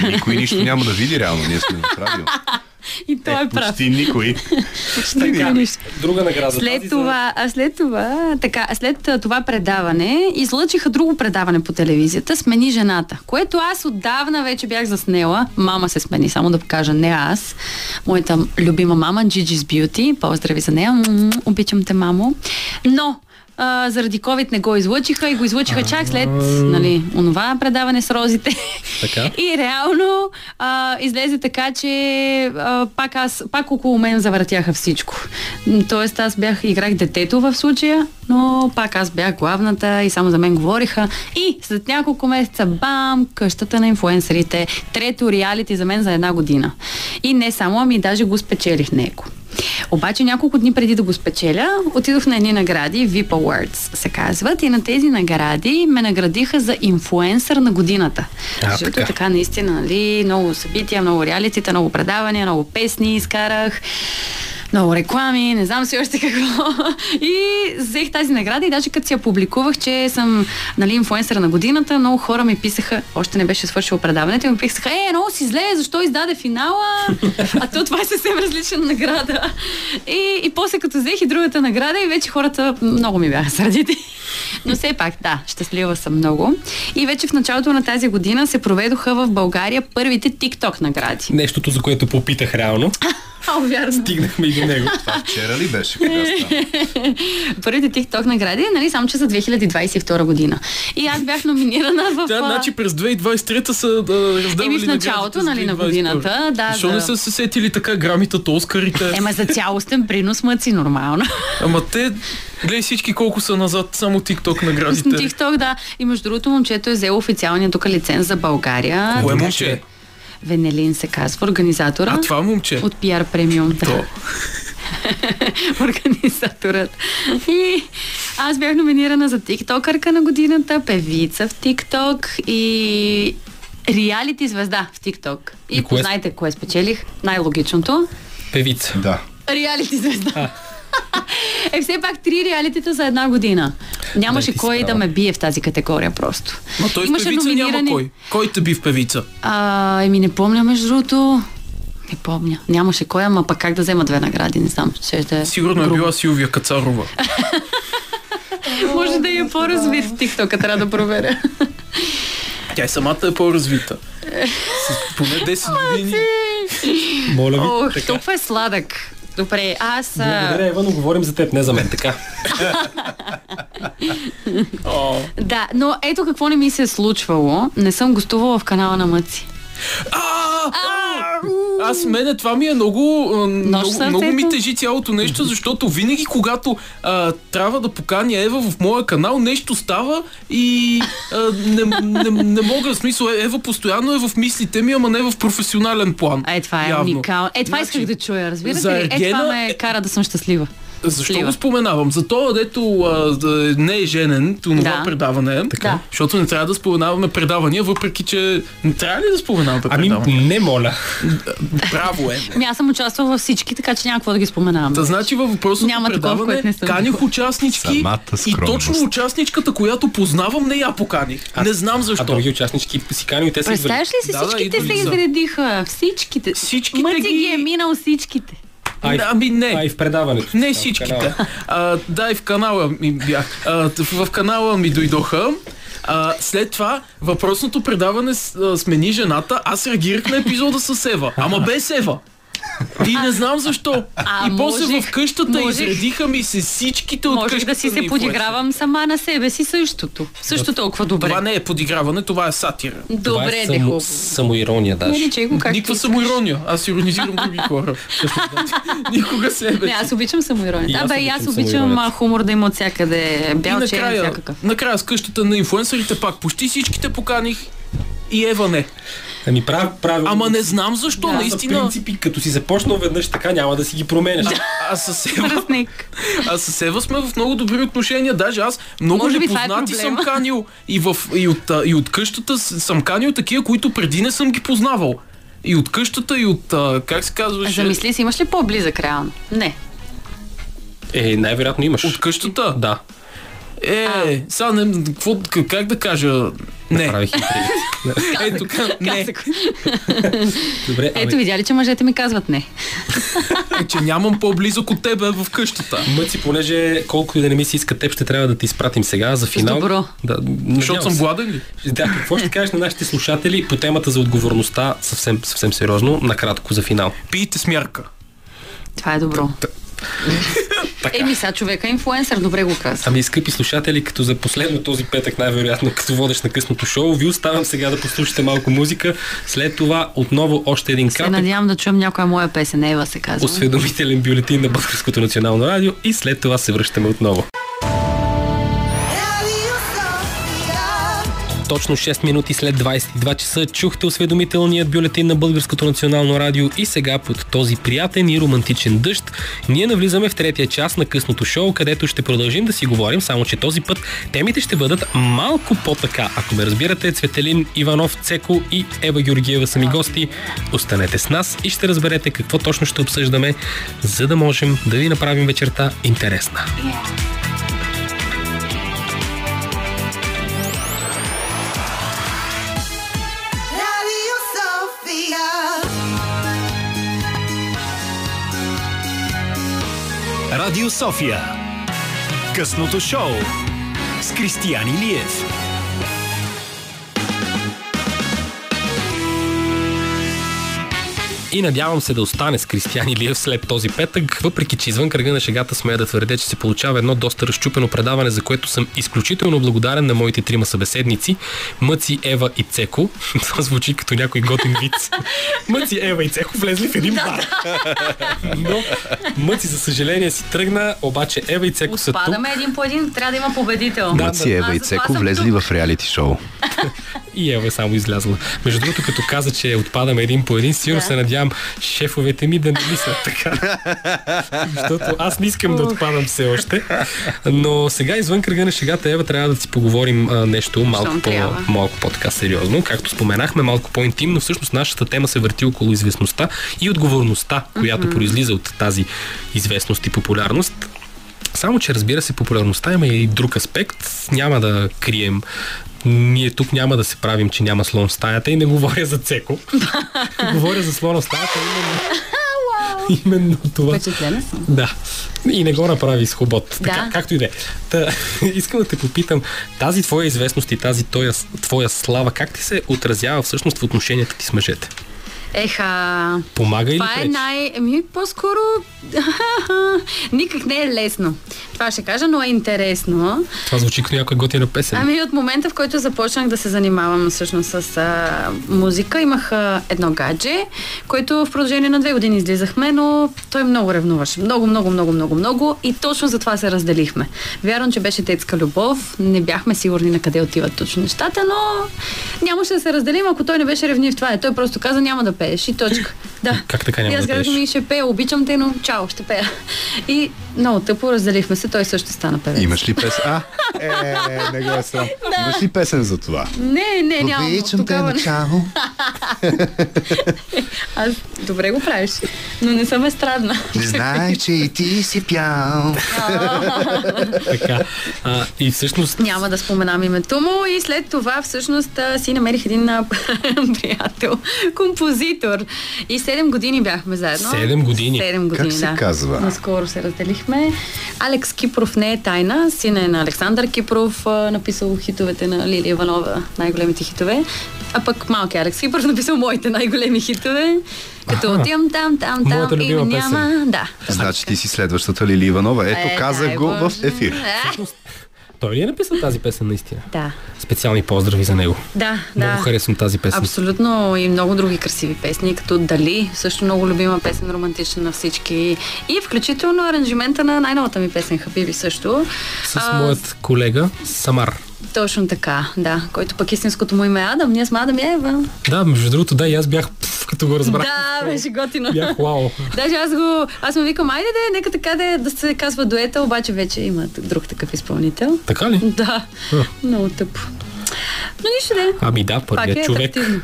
Никой нищо няма да види реално, ние сме в радио. И той е прав. Почти никой. Така, нищо. друга награда. След това, а след това, така, след това предаване, излъчиха друго предаване по телевизията, смени жената, което аз отдавна вече бях заснела. Мама се смени, само да покажа, не аз. Моята любима мама, Gigi's Beauty, поздрави за нея, обичам те, мамо. Но, а, заради COVID не го излъчиха и го излъчиха чак след нали, онова предаване с розите. Така. И реално а, излезе така, че а, пак, аз, пак около мен завъртяха всичко. Тоест аз бях, играх детето в случая, но пак аз бях главната и само за мен говориха. И след няколко месеца, бам, къщата на инфуенсерите. Трето реалити за мен за една година. И не само, ами даже го спечелих него. Обаче няколко дни преди да го спечеля, отидох на едни награди, VIP Awards се казват, и на тези награди ме наградиха за инфуенсър на годината. А, Защото така. така наистина, нали, много събития, много реалитита, много предавания, много песни изкарах много реклами, не знам си още какво. И взех тази награда и даже като си я публикувах, че съм нали, инфуенсър на годината, много хора ми писаха, още не беше свършило предаването, и ми писаха, е, много си зле, защо издаде финала? А то това е съвсем различна награда. И, и после като взех и другата награда, и вече хората много ми бяха сърдити. Но все пак, да, щастлива съм много. И вече в началото на тази година се проведоха в България първите TikTok награди. Нещото, за което попитах реално. А, вярно. Стигнахме и до него. Това вчера ли беше? Първите TikTok награди, нали, само че за 2022 година. И аз бях номинирана в... Тя, а, значи през 2023 са да, раздавали Еми в началото, нали, на 2022. годината, да, Защо за- не са се сетили така грамитата, Оскарите? Ема за цялостен принос мъци, нормално. Ама те, гледай всички колко са назад, само TikTok наградите. TikTok, да. И между другото, момчето е взело официалния тук лиценз за България. Кое Така момче? Венелин се казва, организатора. А това момче? От PR Premium. да. То. организаторът. И аз бях номинирана за тиктокърка на годината, певица в тикток и реалити звезда в тикток. И, И кое- познайте кое спечелих. Най-логичното. Певица. Да. Реалити звезда. Е, все пак три реалитета за една година. Нямаше Да, кой да ме бие в тази категория просто. Ма той в певица няма кой. Кой те би в певица? А, еми не помня между другото. Не помня. Нямаше кой, ама пък как да взема две награди, не знам. Ще да е Сигурно е грубо. била Силвия Кацарова. Може да е по-развит в TikTok, трябва да проверя. Тя и самата е по-развита. С поне 10 години. Моля ви. Ох, така. толкова е сладък. Добре, аз... Благодаря, Ева, но говорим за теб, не за мен. Така. О. Да, но ето какво не ми се е случвало. Не съм гостувала в канала на Мъци. А, а, Аз мене това ми е много, много, много ми тежи цялото нещо, защото винаги когато а, трябва да поканя Ева в моя канал, нещо става и а, не, не, не мога, в смисъл Ева постоянно е в мислите ми, ама не в професионален план. Е, това е Явно. уникално. Е, това Значи, исках да чуя, разбирате ли? Е, това Ергена ме е- кара да съм щастлива. Защо Слива. го споменавам? За това, дето а, да не е женен, това Да. предаване. Да. Защото не трябва да споменаваме предавания, въпреки че не трябва ли да споменаваме Ами, предавания? не моля. Браво е. Ами аз съм участвала във всички, така че няма какво да ги споменавам. Та значи във въпросното Няма предаване което не съм каних участнички и точно участничката, която познавам, не я поканих. не знам А защо. други участнички си кани и те са Представяш ли си, Да, да, всичките идвали се изредиха. Всичките. Всичките Мъци ги- ги е минал всичките. А, и, Ами не. а и в предаването. Не всичките. А, да, и в канала ми бях. А, в канала ми дойдоха. А, след това въпросното предаване с- а, смени жената, аз реагирах на епизода с Ева. Ама без Ева. И не знам защо. А, и после можех- в къщата можех- изредиха ми се всичките от Можех къщата да си се подигравам сама на себе си същото. Също толкова добре. Това не е подиграване, това е сатира. Това Добре, е само, хубаво. самоирония, даже. Наричай го както Никаква самоирония. Аз иронизирам други хора. Никога себе Не, аз обичам самоирония. Да, бе, и аз обичам хумор да има от всякъде. И Бял черен, всякакъв. накрая с къщата на инфлуенсърите пак почти всичките поканих и Ева не. Ами прав, правилно. Ама не знам защо, са наистина. принципи, като си започнал веднъж така, няма да си ги променяш. А с Ева, а с Ева сме в много добри отношения. Даже аз много Може това е непознати съм канил. И, в, и, от, а, и от къщата съм канил такива, които преди не съм ги познавал. И от къщата, и от, а, как се казваше? Замисли си, имаш ли по-близък реално? Не. Е, най-вероятно имаш. От къщата? Да, Е, сега не, какво, как да кажа? Не. правих и преди. Ето, не. Добре, ами, Ето, видя ли, че мъжете ми казват не. Е, че нямам по-близък от тебе в къщата. Мъци, понеже колко и да не ми се иска теб, ще трябва да ти изпратим сега за финал. добро. Да, Защото съм гладен ли? Да, какво ще кажеш на нашите слушатели по темата за отговорността, съвсем, съвсем сериозно, накратко за финал. Пийте смярка. Това е добро. Еми, сега човека е инфуенсър, добре го каза. Ами, скъпи слушатели, като за последно този петък, най-вероятно, като водещ на късното шоу, ви оставям сега да послушате малко музика. След това отново още един Се кратък надявам да чуем някоя моя песен. Ева се казва. осведомителен бюлетин на Българското национално радио и след това се връщаме отново. Точно 6 минути след 22 часа чухте осведомителният бюлетин на Българското национално радио и сега под този приятен и романтичен дъжд ние навлизаме в третия час на късното шоу, където ще продължим да си говорим, само че този път темите ще бъдат малко по-така. Ако ме разбирате, Цветелин Иванов Цеко и Ева Георгиева са ми гости. Останете с нас и ще разберете какво точно ще обсъждаме, за да можем да ви направим вечерта интересна. Radio Радио София. Късното шоу с Кристиян Илиев. И надявам се да остане с Кристиан Илиев след този петък, въпреки че извън кръга на шегата смея да твърдя, че се получава едно доста разчупено предаване, за което съм изключително благодарен на моите трима събеседници Мъци, Ева и Цеко. Това звучи като някой готин виц. Мъци, Ева и Цеко влезли в един бар. Но Мъци, за съжаление, си тръгна, обаче Ева и Цеко са тук. Отпадаме един по един, трябва да има победител. Да, Мъци, Ева и Цеко влезли тук. в реалити шоу. И Ева е само излязла. Между другото, като каза, че отпадаме един по един, сигурно Да. се надявам шефовете ми да не мислят така. Защото аз не искам да отпадам все още. Но сега извън кръга на шегата, Ева, трябва да си поговорим а, нещо малко, по, малко по-така сериозно. Както споменахме, малко по-интимно. Всъщност нашата тема се върти около известността и отговорността, която произлиза от тази известност и популярност. Само, че разбира се, популярността има и друг аспект. Няма да крием. Ние тук няма да се правим, че няма слон в стаята и не говоря за Цеко. говоря за слона в стаята именно, именно това. Впечатлена съм. Да. И не го направи с. Така, Да. както и да е. Искам да те попитам, тази твоя известност и тази твоя, твоя слава, как ти се отразява всъщност в отношенията ти с мъжете? Еха, Помага това е пречи? най... Ами, по-скоро... Никак не е лесно. Това ще кажа, но е интересно. Това звучи като някоя готина песен. Ами от момента, в който започнах да се занимавам всъщност с а, музика, имах а, едно гадже, което в продължение на две години излизахме, но той много ревнуваше. Много, много, много, много, много. И точно за това се разделихме. Вярвам, че беше детска любов. Не бяхме сигурни на къде отиват точно нещата, но нямаше да се разделим, ако той не беше ревнив. Това е. Той просто каза, няма да пееш и точка. Да. Как така няма и аз да казах, ми ще пея, обичам те, но чао, ще пея. И много тъпо разделихме се, той също стана певец. Имаш ли песен? А, е, не го е срам. Имаш ли песен за това? Не, не, нямам. Обичам те начало. Аз добре го правиш, но не съм естрадна. Не знаех, че и ти си пял. Така. А, и всъщност Няма да споменам името му и след това всъщност си намерих един приятел, композитор. И 7 години бяхме заедно. Седем години? 7 години, Как се да. казва? Наскоро се разделихме. Алекс Кипров не е тайна. Син е на Александър Кипров, написал хитовете на Лилия Иванова, най-големите хитове. А пък малки Алекс Кипров написал моите най-големи хитове. Като отивам там, там, там Моята и няма. Да. Значи ти си следващата Лили Иванова. Ето, Е, казах го в ефир. Е, той ли е написал тази песен наистина? Да. Специални поздрави за него. Да, Много да. харесвам тази песен. Абсолютно и много други красиви песни, като Дали, също много любима песен, романтична на всички. И включително аранжимента на най-новата ми песен Хабиби също. С моят колега Самар. Точно така, да. Който пък истинското му име е Адам, ние сме Адам и Ева. Да, между другото, да, и аз бях, пф, като го разбрах. Да, беше готино. Бях вау. Даже аз го, аз му викам, айде де, нека така де, да се казва дуета, обаче вече има друг такъв изпълнител. Така ли? Да, А. много тъпо. Но нищо де. Ами да, първият е човек. атрактивно.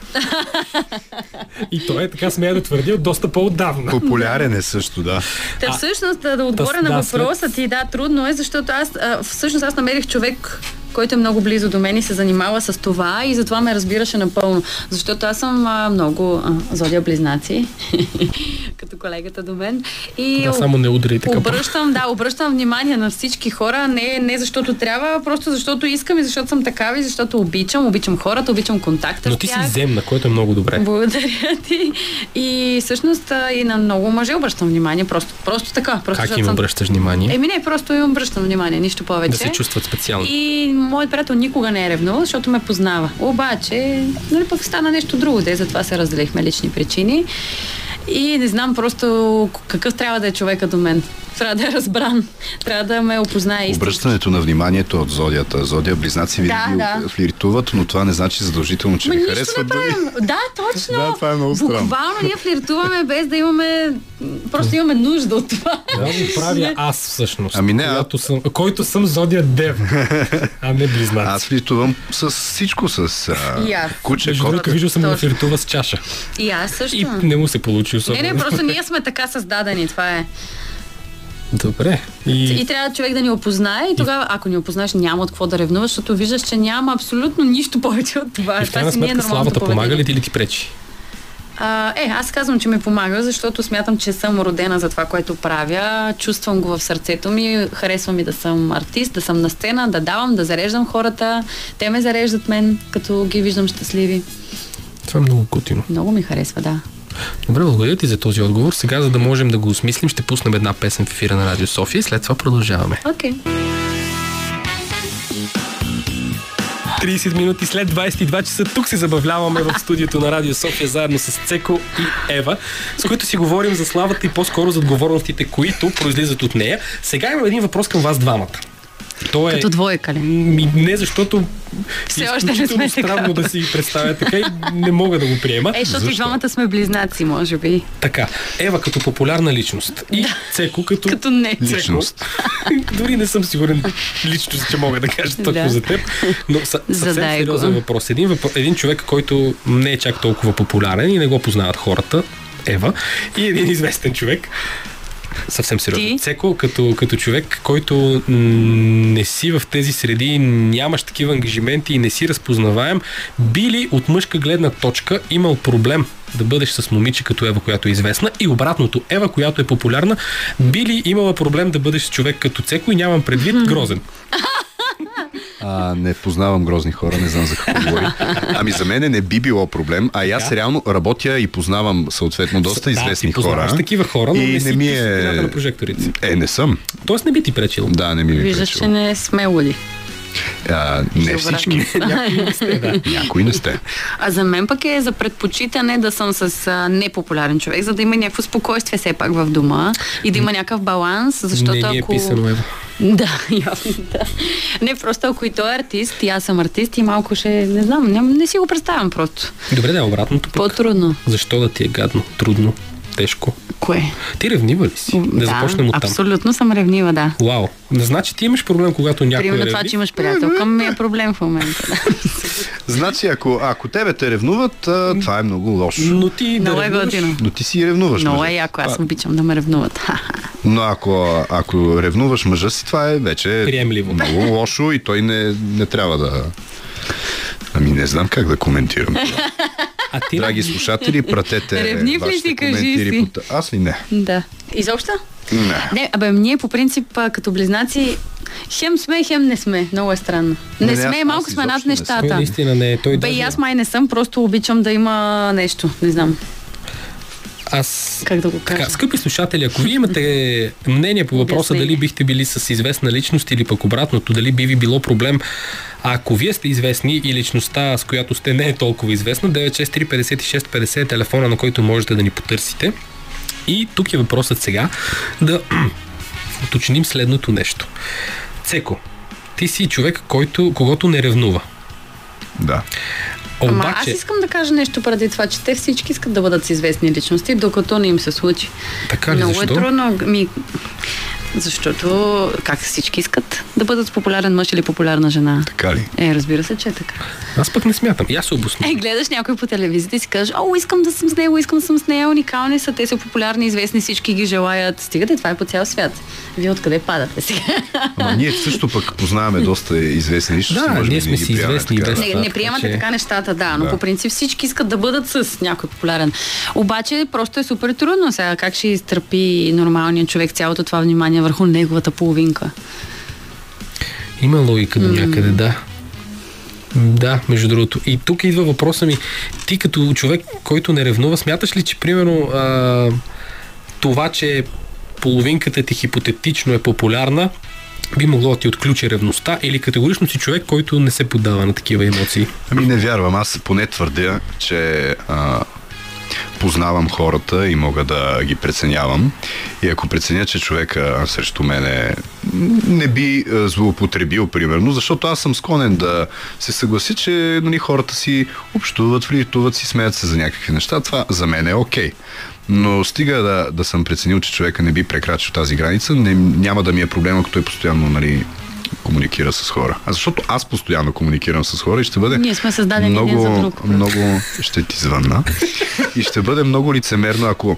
И той е така смея да твърди от доста по-отдавна. Популярен е също, да. Та всъщност да, да отговоря да, на след- въпроса ти, да, трудно е, защото аз всъщност аз намерих човек, който е много близо до мен и се занимава с това и затова ме разбираше напълно. Защото аз съм а, много а, зодия близнаци, като колегата до мен. И Да, само не удари така. Обръщам, да, обръщам внимание на всички хора, не, не защото трябва, просто защото искам и защото съм такава и защото обичам, обичам хората, обичам контакта Но ти си земна, което е много добре. Благодаря ти. И всъщност и на много мъже обръщам внимание, просто, просто така. Просто Как им обръщаш внимание? Еми не, просто им обръщам внимание, нищо повече. Да се чувстват специално. И моят приятел никога не е ревнувал, защото ме познава. Обаче, нали пък стана нещо друго, де, затова се разделихме лични причини. И не знам просто какъв трябва да е човека до мен. Трябва да е разбран. Трябва да ме опознае. Обръщането на вниманието от зодията. Зодия близнаци винаги Да, да. флиртуват, но това не значи задължително, че Ма ви харесват. правим. Да, точно. Да, това е много странно. Буквално ние флиртуваме без да имаме... Просто имаме нужда от това. Да, го правя аз всъщност. Ами не, а- съм, който съм зодия Дев, а не близнаци. Аз флиртувам с всичко, с И а, куче, Между другото, виждал съм го Точно. флиртува с чаша. И аз също. И не му се получи Не, особено. не, просто ние сме така създадени, това е. Добре. И, И трябва човек да ни опознае и тогава, ако ни опознаеш, няма от какво да ревнуваш, защото виждаш, че няма абсолютно нищо повече от това. и в крайна не е сметка славата помага ли ти или ти пречи? А, е, аз казвам, че ми помага, защото смятам, че съм родена за това, което правя. Чувствам го в сърцето ми. Харесва ми да съм артист, да съм на сцена, да давам, да зареждам хората. Те ме зареждат мен, като ги виждам щастливи. Това е много готино. Много ми харесва, да. Добре, благодаря ти за този отговор. Сега, за да можем да го осмислим, ще пуснем една песен в ефира на Радио София и след това продължаваме. Окей. 30 минути след 22 часа тук се забавляваме в студиото на Радио София заедно с Цеко и Ева, с които си говорим за славата и по-скоро за отговорностите, които произлизат от нея. Сега имам един въпрос към вас двамата. То е... Като двойка ли? Ми, не, защото Все е още не изключително сме странно така. да си представя така и не мога да го приема. Е, защото и двамата сме близнаци, може би. Така, Ева като популярна личност и Цеко като... Като не. Личност. Дори не съм сигурен лично, че мога да кажа точно Да. за теб, но са, съвсем Задай го. сериозен въпрос. Един, въпро... един човек, който не е чак толкова популярен и не го познават хората, Ева, и един известен човек, съвсем сериозно. Ти? Цеко, като, като човек, който не си в тези среди, нямаш такива ангажименти и не си разпознаваем, би ли от мъжка гледна точка имал проблем да бъдеш с момиче като Ева, която е известна и обратното, Ева, която е популярна, би ли имала проблем да бъдеш с човек като Цеко и нямам предвид грозен? А, не познавам грозни хора, не знам за какво говори. Ами за мен не би било проблем, а и аз реално работя и познавам съответно доста Да, известни ти хора. такива хора, но и не си не ми е... на прожекторите. Е, не съм. Тоест не би ти пречил. Да, не ми е Виждаш, че не сме луди. А, не Добре. всички. Някои не сте. А за мен пък е за предпочитане да съм с а, непопулярен човек, за да има някакво спокойствие все пак в дома и да има някакъв баланс, защото не ни е ако... писано, Ева. Да, явно, да. Не, просто ако и той е артист, и аз съм артист и малко ще, не знам, не, не си го представям просто. Добре, да, обратното пък. По-трудно. Защо да ти е гадно, трудно? тежко. Кое? Ти ревнива ли си? Да, започнем от там. Абсолютно съм ревнива, да. Вау. Не значи ти имаш проблем, когато някой Примерно е това, ревнив. че имаш приятелка, ми е проблем в момента. Да. Значи, ако, ако тебе те ревнуват, а, това е много лошо. Но ти да Много е ревнуваш. Но ти си ревнуваш Много е яко, аз Това- обичам да ме ревнуват. Но ако, ако ревнуваш мъжа си, това е вече Приемливо. много лошо и той не, не трябва да... Ами не знам как да коментирам. това. А ти Драги слушатели, пратете Ревнив ли вашите си, кажи си? По... Аз ли не? да. Изобщо? Не. Не, абе, ние по принцип като близнаци хем сме, хем не сме. Много е странно. Не, Не, не, сме, аз- малко аз сме над нещата. наистина не е. Той Бе, и аз май не съм, просто обичам да има нещо. Не знам Аз как да го кажа. Така, скъпи слушатели, ако вие имате мнение по въпроса дали бихте били с известна личност или пък обратното, дали би ви било проблем, а ако вие сте известни и личността, с която сте не е толкова известна, 963-56-50 е телефона, на който можете да ни потърсите. И тук е въпросът сега да уточним следното нещо. Цеко, ти си човек, който, когото не ревнува. Да. Ама аз Обаче, искам да кажа нещо преди това, че те всички искат да бъдат известни личности, докато не им се случи. така ли, Много защо? е трудно. Ми, защото как всички искат да бъдат с популярен мъж или популярна жена? Така ли? Е, разбира се, че е така. Аз пък не смятам. И аз се обосня. Е, гледаш някой по телевизията и си кажеш, о, искам да съм с него, искам да съм с нея, уникални са, те са популярни, известни, всички ги желаят. Стигате, това е по цял свят. Вие откъде падате сега? Ама ние също пък познаваме доста известни личности. Да, може ние сме си известни така. Не, не приемате че- така нещата, да, но Да. по принцип всички искат да бъдат с някой популярен. Обаче просто е супер трудно сега. Как ще изтърпи нормалният човек цялото това внимание върху неговата половинка? Има логика до някъде, да. Да, между другото. И тук идва въпроса ми. Ти като човек, който не ревнува, смяташ ли, че примерно а, това, че половинката ти хипотетично е популярна, би могло да ти отключи ревността или категорично си човек, който не се поддава на такива емоции? Ами не вярвам. Аз поне твърдя, че а, познавам хората и мога да ги преценявам. И ако преценя, че човека срещу мене не би а, злоупотребил, примерно, защото аз съм склонен да се съгласи, че нали, хората си общуват, флиртуват си, смеят се за някакви неща. Това за мен е окей. Но стига да, да съм преценил, че човека не би прекрачил тази граница, не, няма да ми е проблем, ако той постоянно нали, комуникира с хора. А защото аз постоянно комуникирам с хора и ще бъде Ние сме създадени много, един за друг. много ще ти звънна. и ще бъде много лицемерно, ако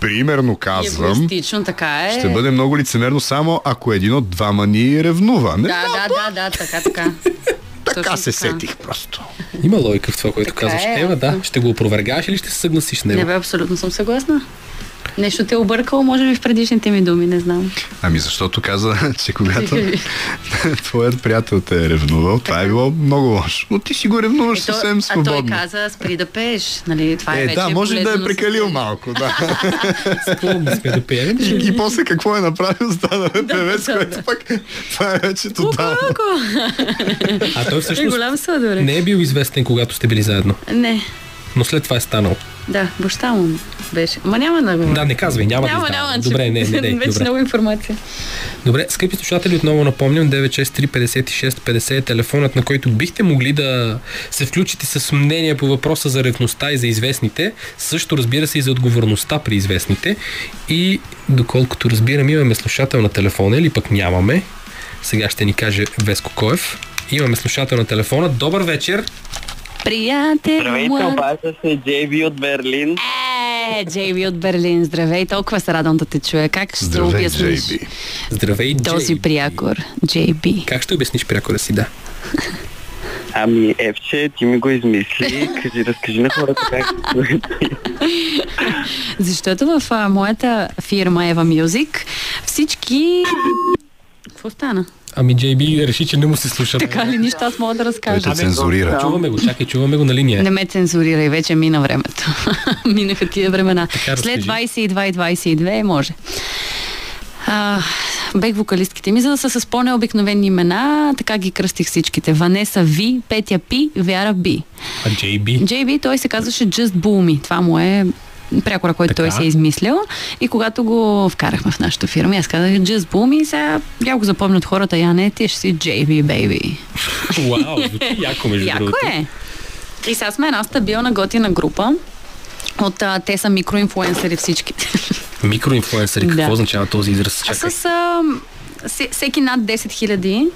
примерно казвам, Егоистично, така е. ще бъде много лицемерно само ако един от двама ни ревнува. Не Да, да, да, да, така, така. така точно се така. сетих просто. Има логика в това, което Така казваш. е, Ева, да. Ще го опровергаш или ще се съгласиш с него? Не бе, абсолютно съм съгласна. Нещо те е объркало, може би в предишните ми думи, не знам. Ами защото каза, че когато твоят приятел те е ревнувал, това е било много лошо. Но ти си го ревнуваш то- съвсем а свободно. той каза, спри да пееш. Нали, това е, Е, вече да, може да е прекалил малко, да. Сме да пеем. И после какво е направил, стана певец, да, което пък това е вече тотално. А той Е, всъщност голям не е бил известен, когато сте били заедно. Не, Но след това е станал. Да, баща му беше. Ма няма да го. Да, не казвай, няма, няма, да няма. че- Добре, не, не, не, Вече добре. много информация. Добре, скъпи слушатели, отново напомням 963-56-50 е телефонът, на който бихте могли да се включите с мнение по въпроса за ревността и за известните, също разбира се и за отговорността при известните. И доколкото разбирам, имаме слушател на телефона или пък нямаме. Сега ще ни каже Веско Коев. Имаме слушател на телефона. Добър вечер! Приятел, Здравейте, млад. обажда се Джейби от Берлин. Е, Джейби от Берлин, здравей, толкова се радвам да те чуя. Как ще Здравей, обясниш Джейби. Здравей, този Джей. прякор, Джейби? Как ще обясниш прякора си, да? Ами, Евче, ти ми го измисли. Кажи, разкажи на хората как Защото в а, моята фирма Eva Music всички... Какво стана? Ами JB реши, че не му се слуша. Така ли нищо аз мога да Той разкажа? те цензурира. Чуваме го, чакай, чуваме го на линия. Не ме цензурирай, вече мина времето. Минаха тия времена. Така, След разкажи. 22 и 22 може. А, бех вокалистките ми, за да са с по-необикновени имена, така ги кръстих всичките. Ванеса Ви, Петя Пи, Вяра Би. А JB? JB, той се казваше Just Boomy. Това му е прякора, който Така. той си е измислил. И когато го вкарахме в нашата фирма, аз казах Just Boomy, сега я го запомнят хората, я не, ти ще си JB, baby. Вау, яко между Яко другото. е. И сега сме една стабилна готина група. От, а, те са микроинфлуенсъри всички. Микроинфлуенсъри, какво Да. означава този израз? Чакай. с а, се- всеки над 10 хиляди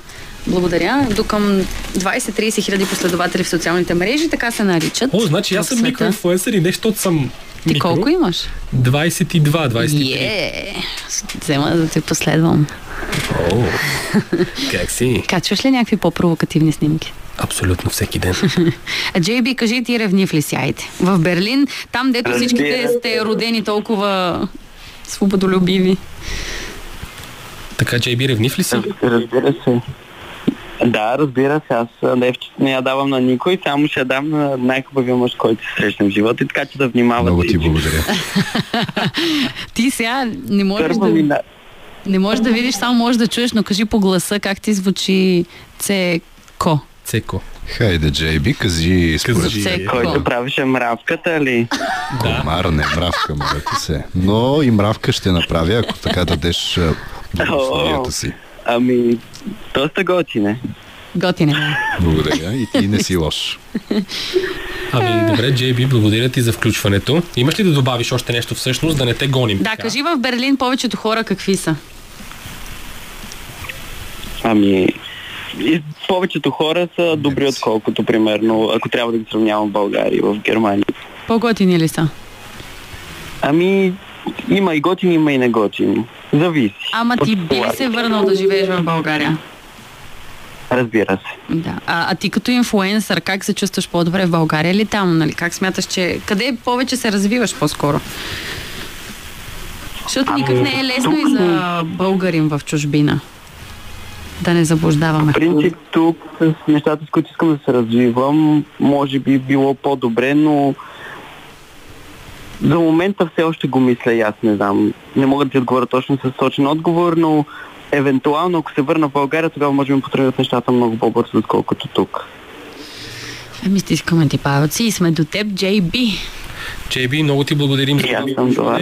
благодаря. До към 20-30 хиляди последователи в социалните мрежи, така се наричат. О, значи аз съм микроинфлуенсър и не, защото съм Ти микро. колко имаш? 22, 23. Е, взема да те последвам. О, как си? Качваш ли някакви по-провокативни снимки? Абсолютно всеки ден. А Джейби, кажи ти ревнив ли си, айде? В Берлин, там дето всичките се. сте родени толкова свободолюбиви. Така, Джейби, ревнив ли си? Разбира се. Да, разбира се, аз а, левчета не я давам на никой, само ще я дам на най-хубавия мъж, който се срещам в живота, и така че да внимавате. Много ти благодаря. Ти сега не можеш Първо да, не можеш да видиш, само можеш да чуеш, но кажи по гласа как ти звучи Цеко. Цеко. Хайде, Джейби, кажи според. Цеко. Който правеше мравката ли? Комар, не мравка, моля ти се. Но и мравка ще направя, ако така дадеш благословията си. Ами, доста готине. Готин е. Благодаря и ти не си лош. Ами, добре, Джейби, благодаря ти за включването. Имаш ли да добавиш още нещо всъщност, да не те гоним? Да, така? кажи в Берлин повечето хора какви са. Ами, и повечето хора са добри, отколкото, примерно, ако трябва да ги сравнявам в България и в Германия. По-готини ли са? Ами, има и готини, има и неготини. Зависи. Ама ти би ли се върнал да живееш в България? Разбира се. Да. А, а ти като инфлуенсър, как се чувстваш по-добре в България или там? Нали? Как смяташ, че... Къде повече се развиваш по-скоро? Защото никак не е лесно и за българин в чужбина. Да не заблуждаваме. В принцип тук с нещата, с които искам да се развивам, може би било по-добре, но за момента все още го мисля и аз не знам. Не мога да ти отговоря точно с точен отговор, но евентуално ако се върна в България, тогава може да ми потребят нещата много по-бързо, отколкото тук. Ами стискаме ти палци и сме до теб, JB. Джейби, много ти благодарим за това.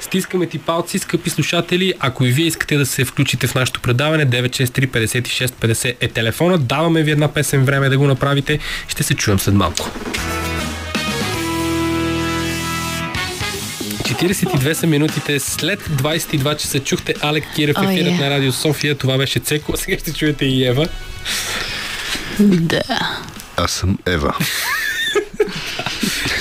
Стискаме ти палци, скъпи слушатели. Ако и вие искате да се включите в нашето предаване, 963-5650 е телефона. Даваме ви една песен време да го направите. Ще се чуем след малко. 42 са минутите след 22 часа. Чухте Алек Кирев О, ефирът е. на Радио София. Това беше Цеко. Сега ще чуете и Ева. Да. Аз съм Ева.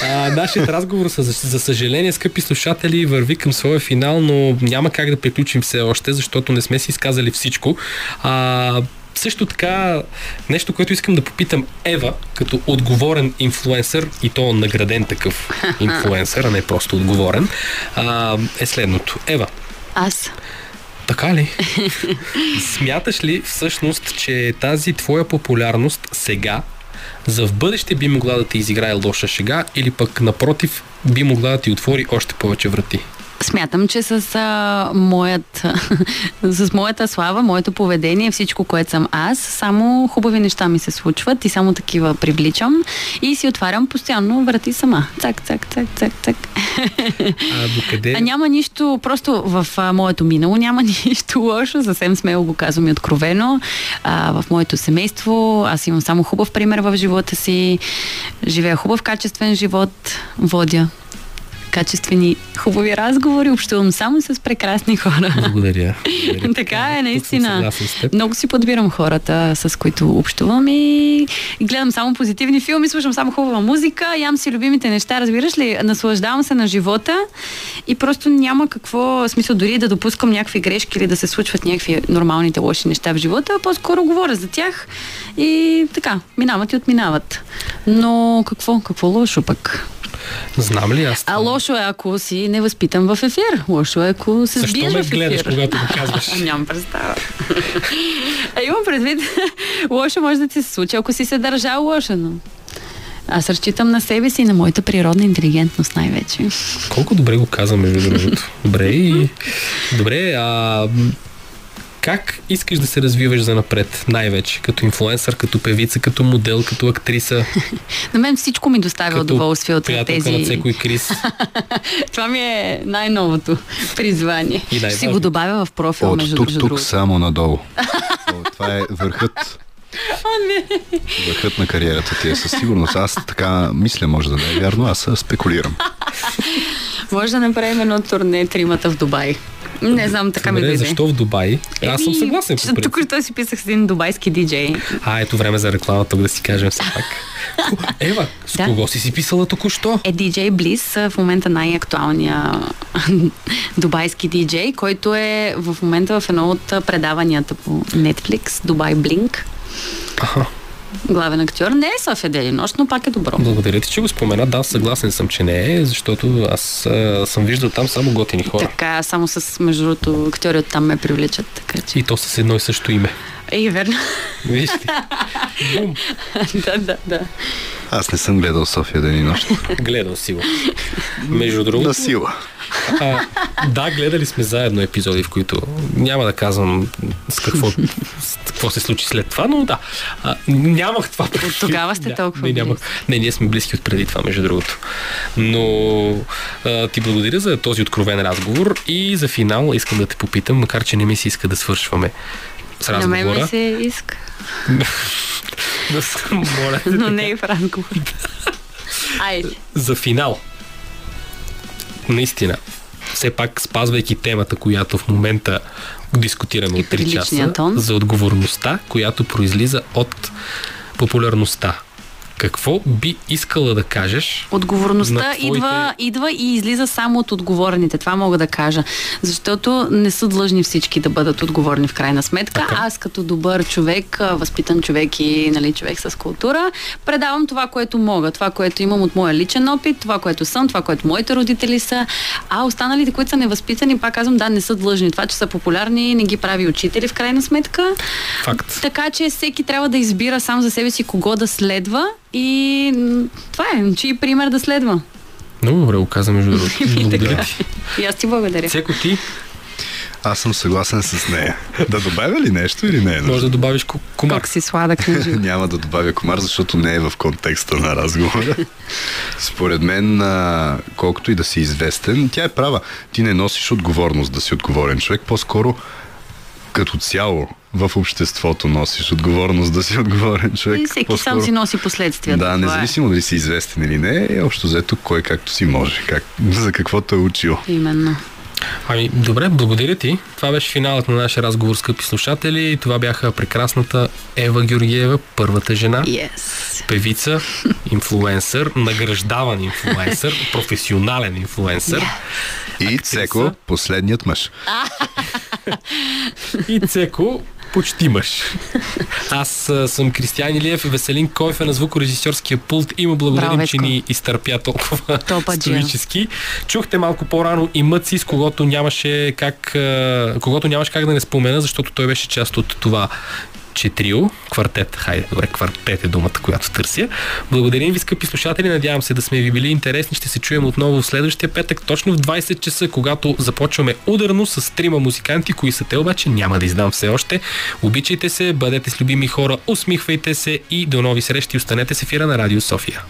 А, нашият разговор, за, за съжаление, скъпи слушатели, върви към своя финал, но няма как да приключим все още, защото не сме си изказали всичко. А, също така, нещо, което искам да попитам Ева, като отговорен инфлуенсър, и то награден такъв инфлуенсър, а не просто отговорен, а, е следното. Ева, Аз. така ли? Смяташ ли всъщност, че тази твоя популярност сега за в бъдеще би могла да ти изиграе лоша шега или пък напротив би могла да ти отвори още повече врати? Смятам, че с, а, моят, с моята слава, моето поведение, всичко, което съм аз, само хубави неща ми се случват и само такива привличам и си отварям постоянно врати сама. Цак, цак, цак, цак, цак. А докъде? А няма нищо, просто в а, моето минало няма нищо лошо, съвсем смело го казвам и откровено. А, в моето семейство аз имам само хубав пример в живота си, живея хубав, качествен живот, водя качествени, хубави разговори, общувам само с прекрасни хора. Благодаря. Благодаря. така е, наистина. Много си подбирам хората, с които общувам и гледам само позитивни филми, слушам само хубава музика, ям си любимите неща, разбираш ли? Наслаждавам се на живота и просто няма какво, смисъл дори да допускам някакви грешки или да се случват някакви нормалните лоши неща в живота, по-скоро говоря за тях и така, минават и отминават. Но какво, какво лошо пък? Знам ли аз? А лошо е, ако си не възпитам в ефир. Лошо е, ако се Защо сбиеш ме в ефир. гледаш, когато го казваш? Нямам представа. а имам предвид, лошо може да ти се случи, ако си се държал лошо, но... Аз разчитам на себе си и на моята природна интелигентност най-вече. Колко добре го каза, между другото. Добре и... Добре, а... Как искаш да се развиваш за напред, най-вече? Като инфлуенсър, като певица, като модел, като актриса, На мен всичко ми доставя като удоволствие от приятелка на тези... Цеко и Крис. Това ми е най-новото призвание. И Ще си го добавя в профила, От между, тук, тук само надолу. О, Това е върхът. Върхът на кариерата ти е със сигурност. Аз така мисля, може да не е вярно, аз спекулирам. Може да направим едно турне тримата в Дубай. Не знам, така ми Добре, дойде. защо в Дубай? Аз съм съгласен по. Тук той си писах с един дубайски диджей. А, ето време за реклама, тук да си кажем все пак. Ева, с Да. кого си си писала току-що? Е диджей Близ, в момента най-актуалния дубайски диджей, който е в момента в едно от предаванията по Netflix, Дубай Блинк. Аха. Главен актьор. Не е София Дели нощ, но пак е добро. Благодаря ти, че го спомена. Да, съгласен съм, че не е, защото аз а, съм виждал там само готини хора. Така, само с, между другото, актьори от там ме привличат. Така че. И то с едно и също име. Ей, верно. Виж? Бум. да, да, да. Аз не съм гледал София ден и нощ. Гледал си го. Между другото, На сила. А, да, гледали сме заедно епизоди, в които няма да казвам с какво, с какво се случи след това, но да. А, нямах това. предвид. тогава сте Да, толкова не, нямах. не, ние сме близки от преди това, между другото. Но а, ти благодаря за този откровен разговор и за финал искам да те попитам, макар че не ми се иска да свършваме с На мен ми разговора. се иска, се- Моля, но не и в разговор. Ай, за финал. Наистина. Все пак спазвайки темата, която в момента дискутираме от 3 приличния часа, тон. за отговорността, която произлиза от популярността. Какво би искала да кажеш? Отговорността твоите- идва, идва и излиза само от отговорните. Това мога да кажа. Защото не са длъжни всички да бъдат отговорни в крайна сметка. Така. Аз като добър човек, възпитан човек и нали, човек с култура, предавам това, което мога, това, което имам от моя личен опит, това, което съм, това, което моите родители са. А останалите, които са невъзпитани, пак казвам, да, не са длъжни. Това, че са популярни, не ги прави учители в крайна сметка. Факт. Така че всеки трябва да избира сам за себе си кого да следва и това е, чий пример да следва. Много добре го каза, между другото. Благодаря ти. И аз ти благодаря. Цеко ти Аз съм съгласен с нея. Да добавя ли нещо или не е може да добавиш комар. Как си сладък на. Няма да добавя комар, защото не е в контекста на разговора. Според мен, колкото и да си известен, тя е права. Ти не носиш отговорност да си отговорен човек, по-скоро като цяло в обществото носиш отговорност да си отговорен човек. И всеки По-скоро- сам си носи последствията. Да, това независимо дали си известен или не, е общо взето кой както си може, как, за каквото е учил. Е. Именно. Ами, добре, благодаря ти. Това беше финалът на нашия разговор, скъпи слушатели. Това бяха прекрасната Ева Георгиева, първата жена. Yes. певица, инфлуенсър, награждаван инфлуенсър, професионален инфлуенсър И Цеко, последният мъж. и Цеко почти мъж. Аз а, съм Кристиян Илиев, Веселин Койф е на звукорежисьорския пулт и му благодарим, Браво, че ни изтърпя толкова Топаджия. стоически. Чухте малко по-рано и Мъци, с когото нямаше как, а, когото нямаше как да не спомена, защото той беше част от това че трио, квартет, хайде, добре, квартет е думата, която търся. Благодарим ви, скъпи слушатели, надявам се да сме ви били интересни. Ще се чуем отново в следващия петък, точно в 20 часа, когато започваме ударно с трима музиканти, кои са те обаче, няма да издам все още. Обичайте се, бъдете с любими хора, усмихвайте се и до нови срещи. Останете с ефира на Радио София.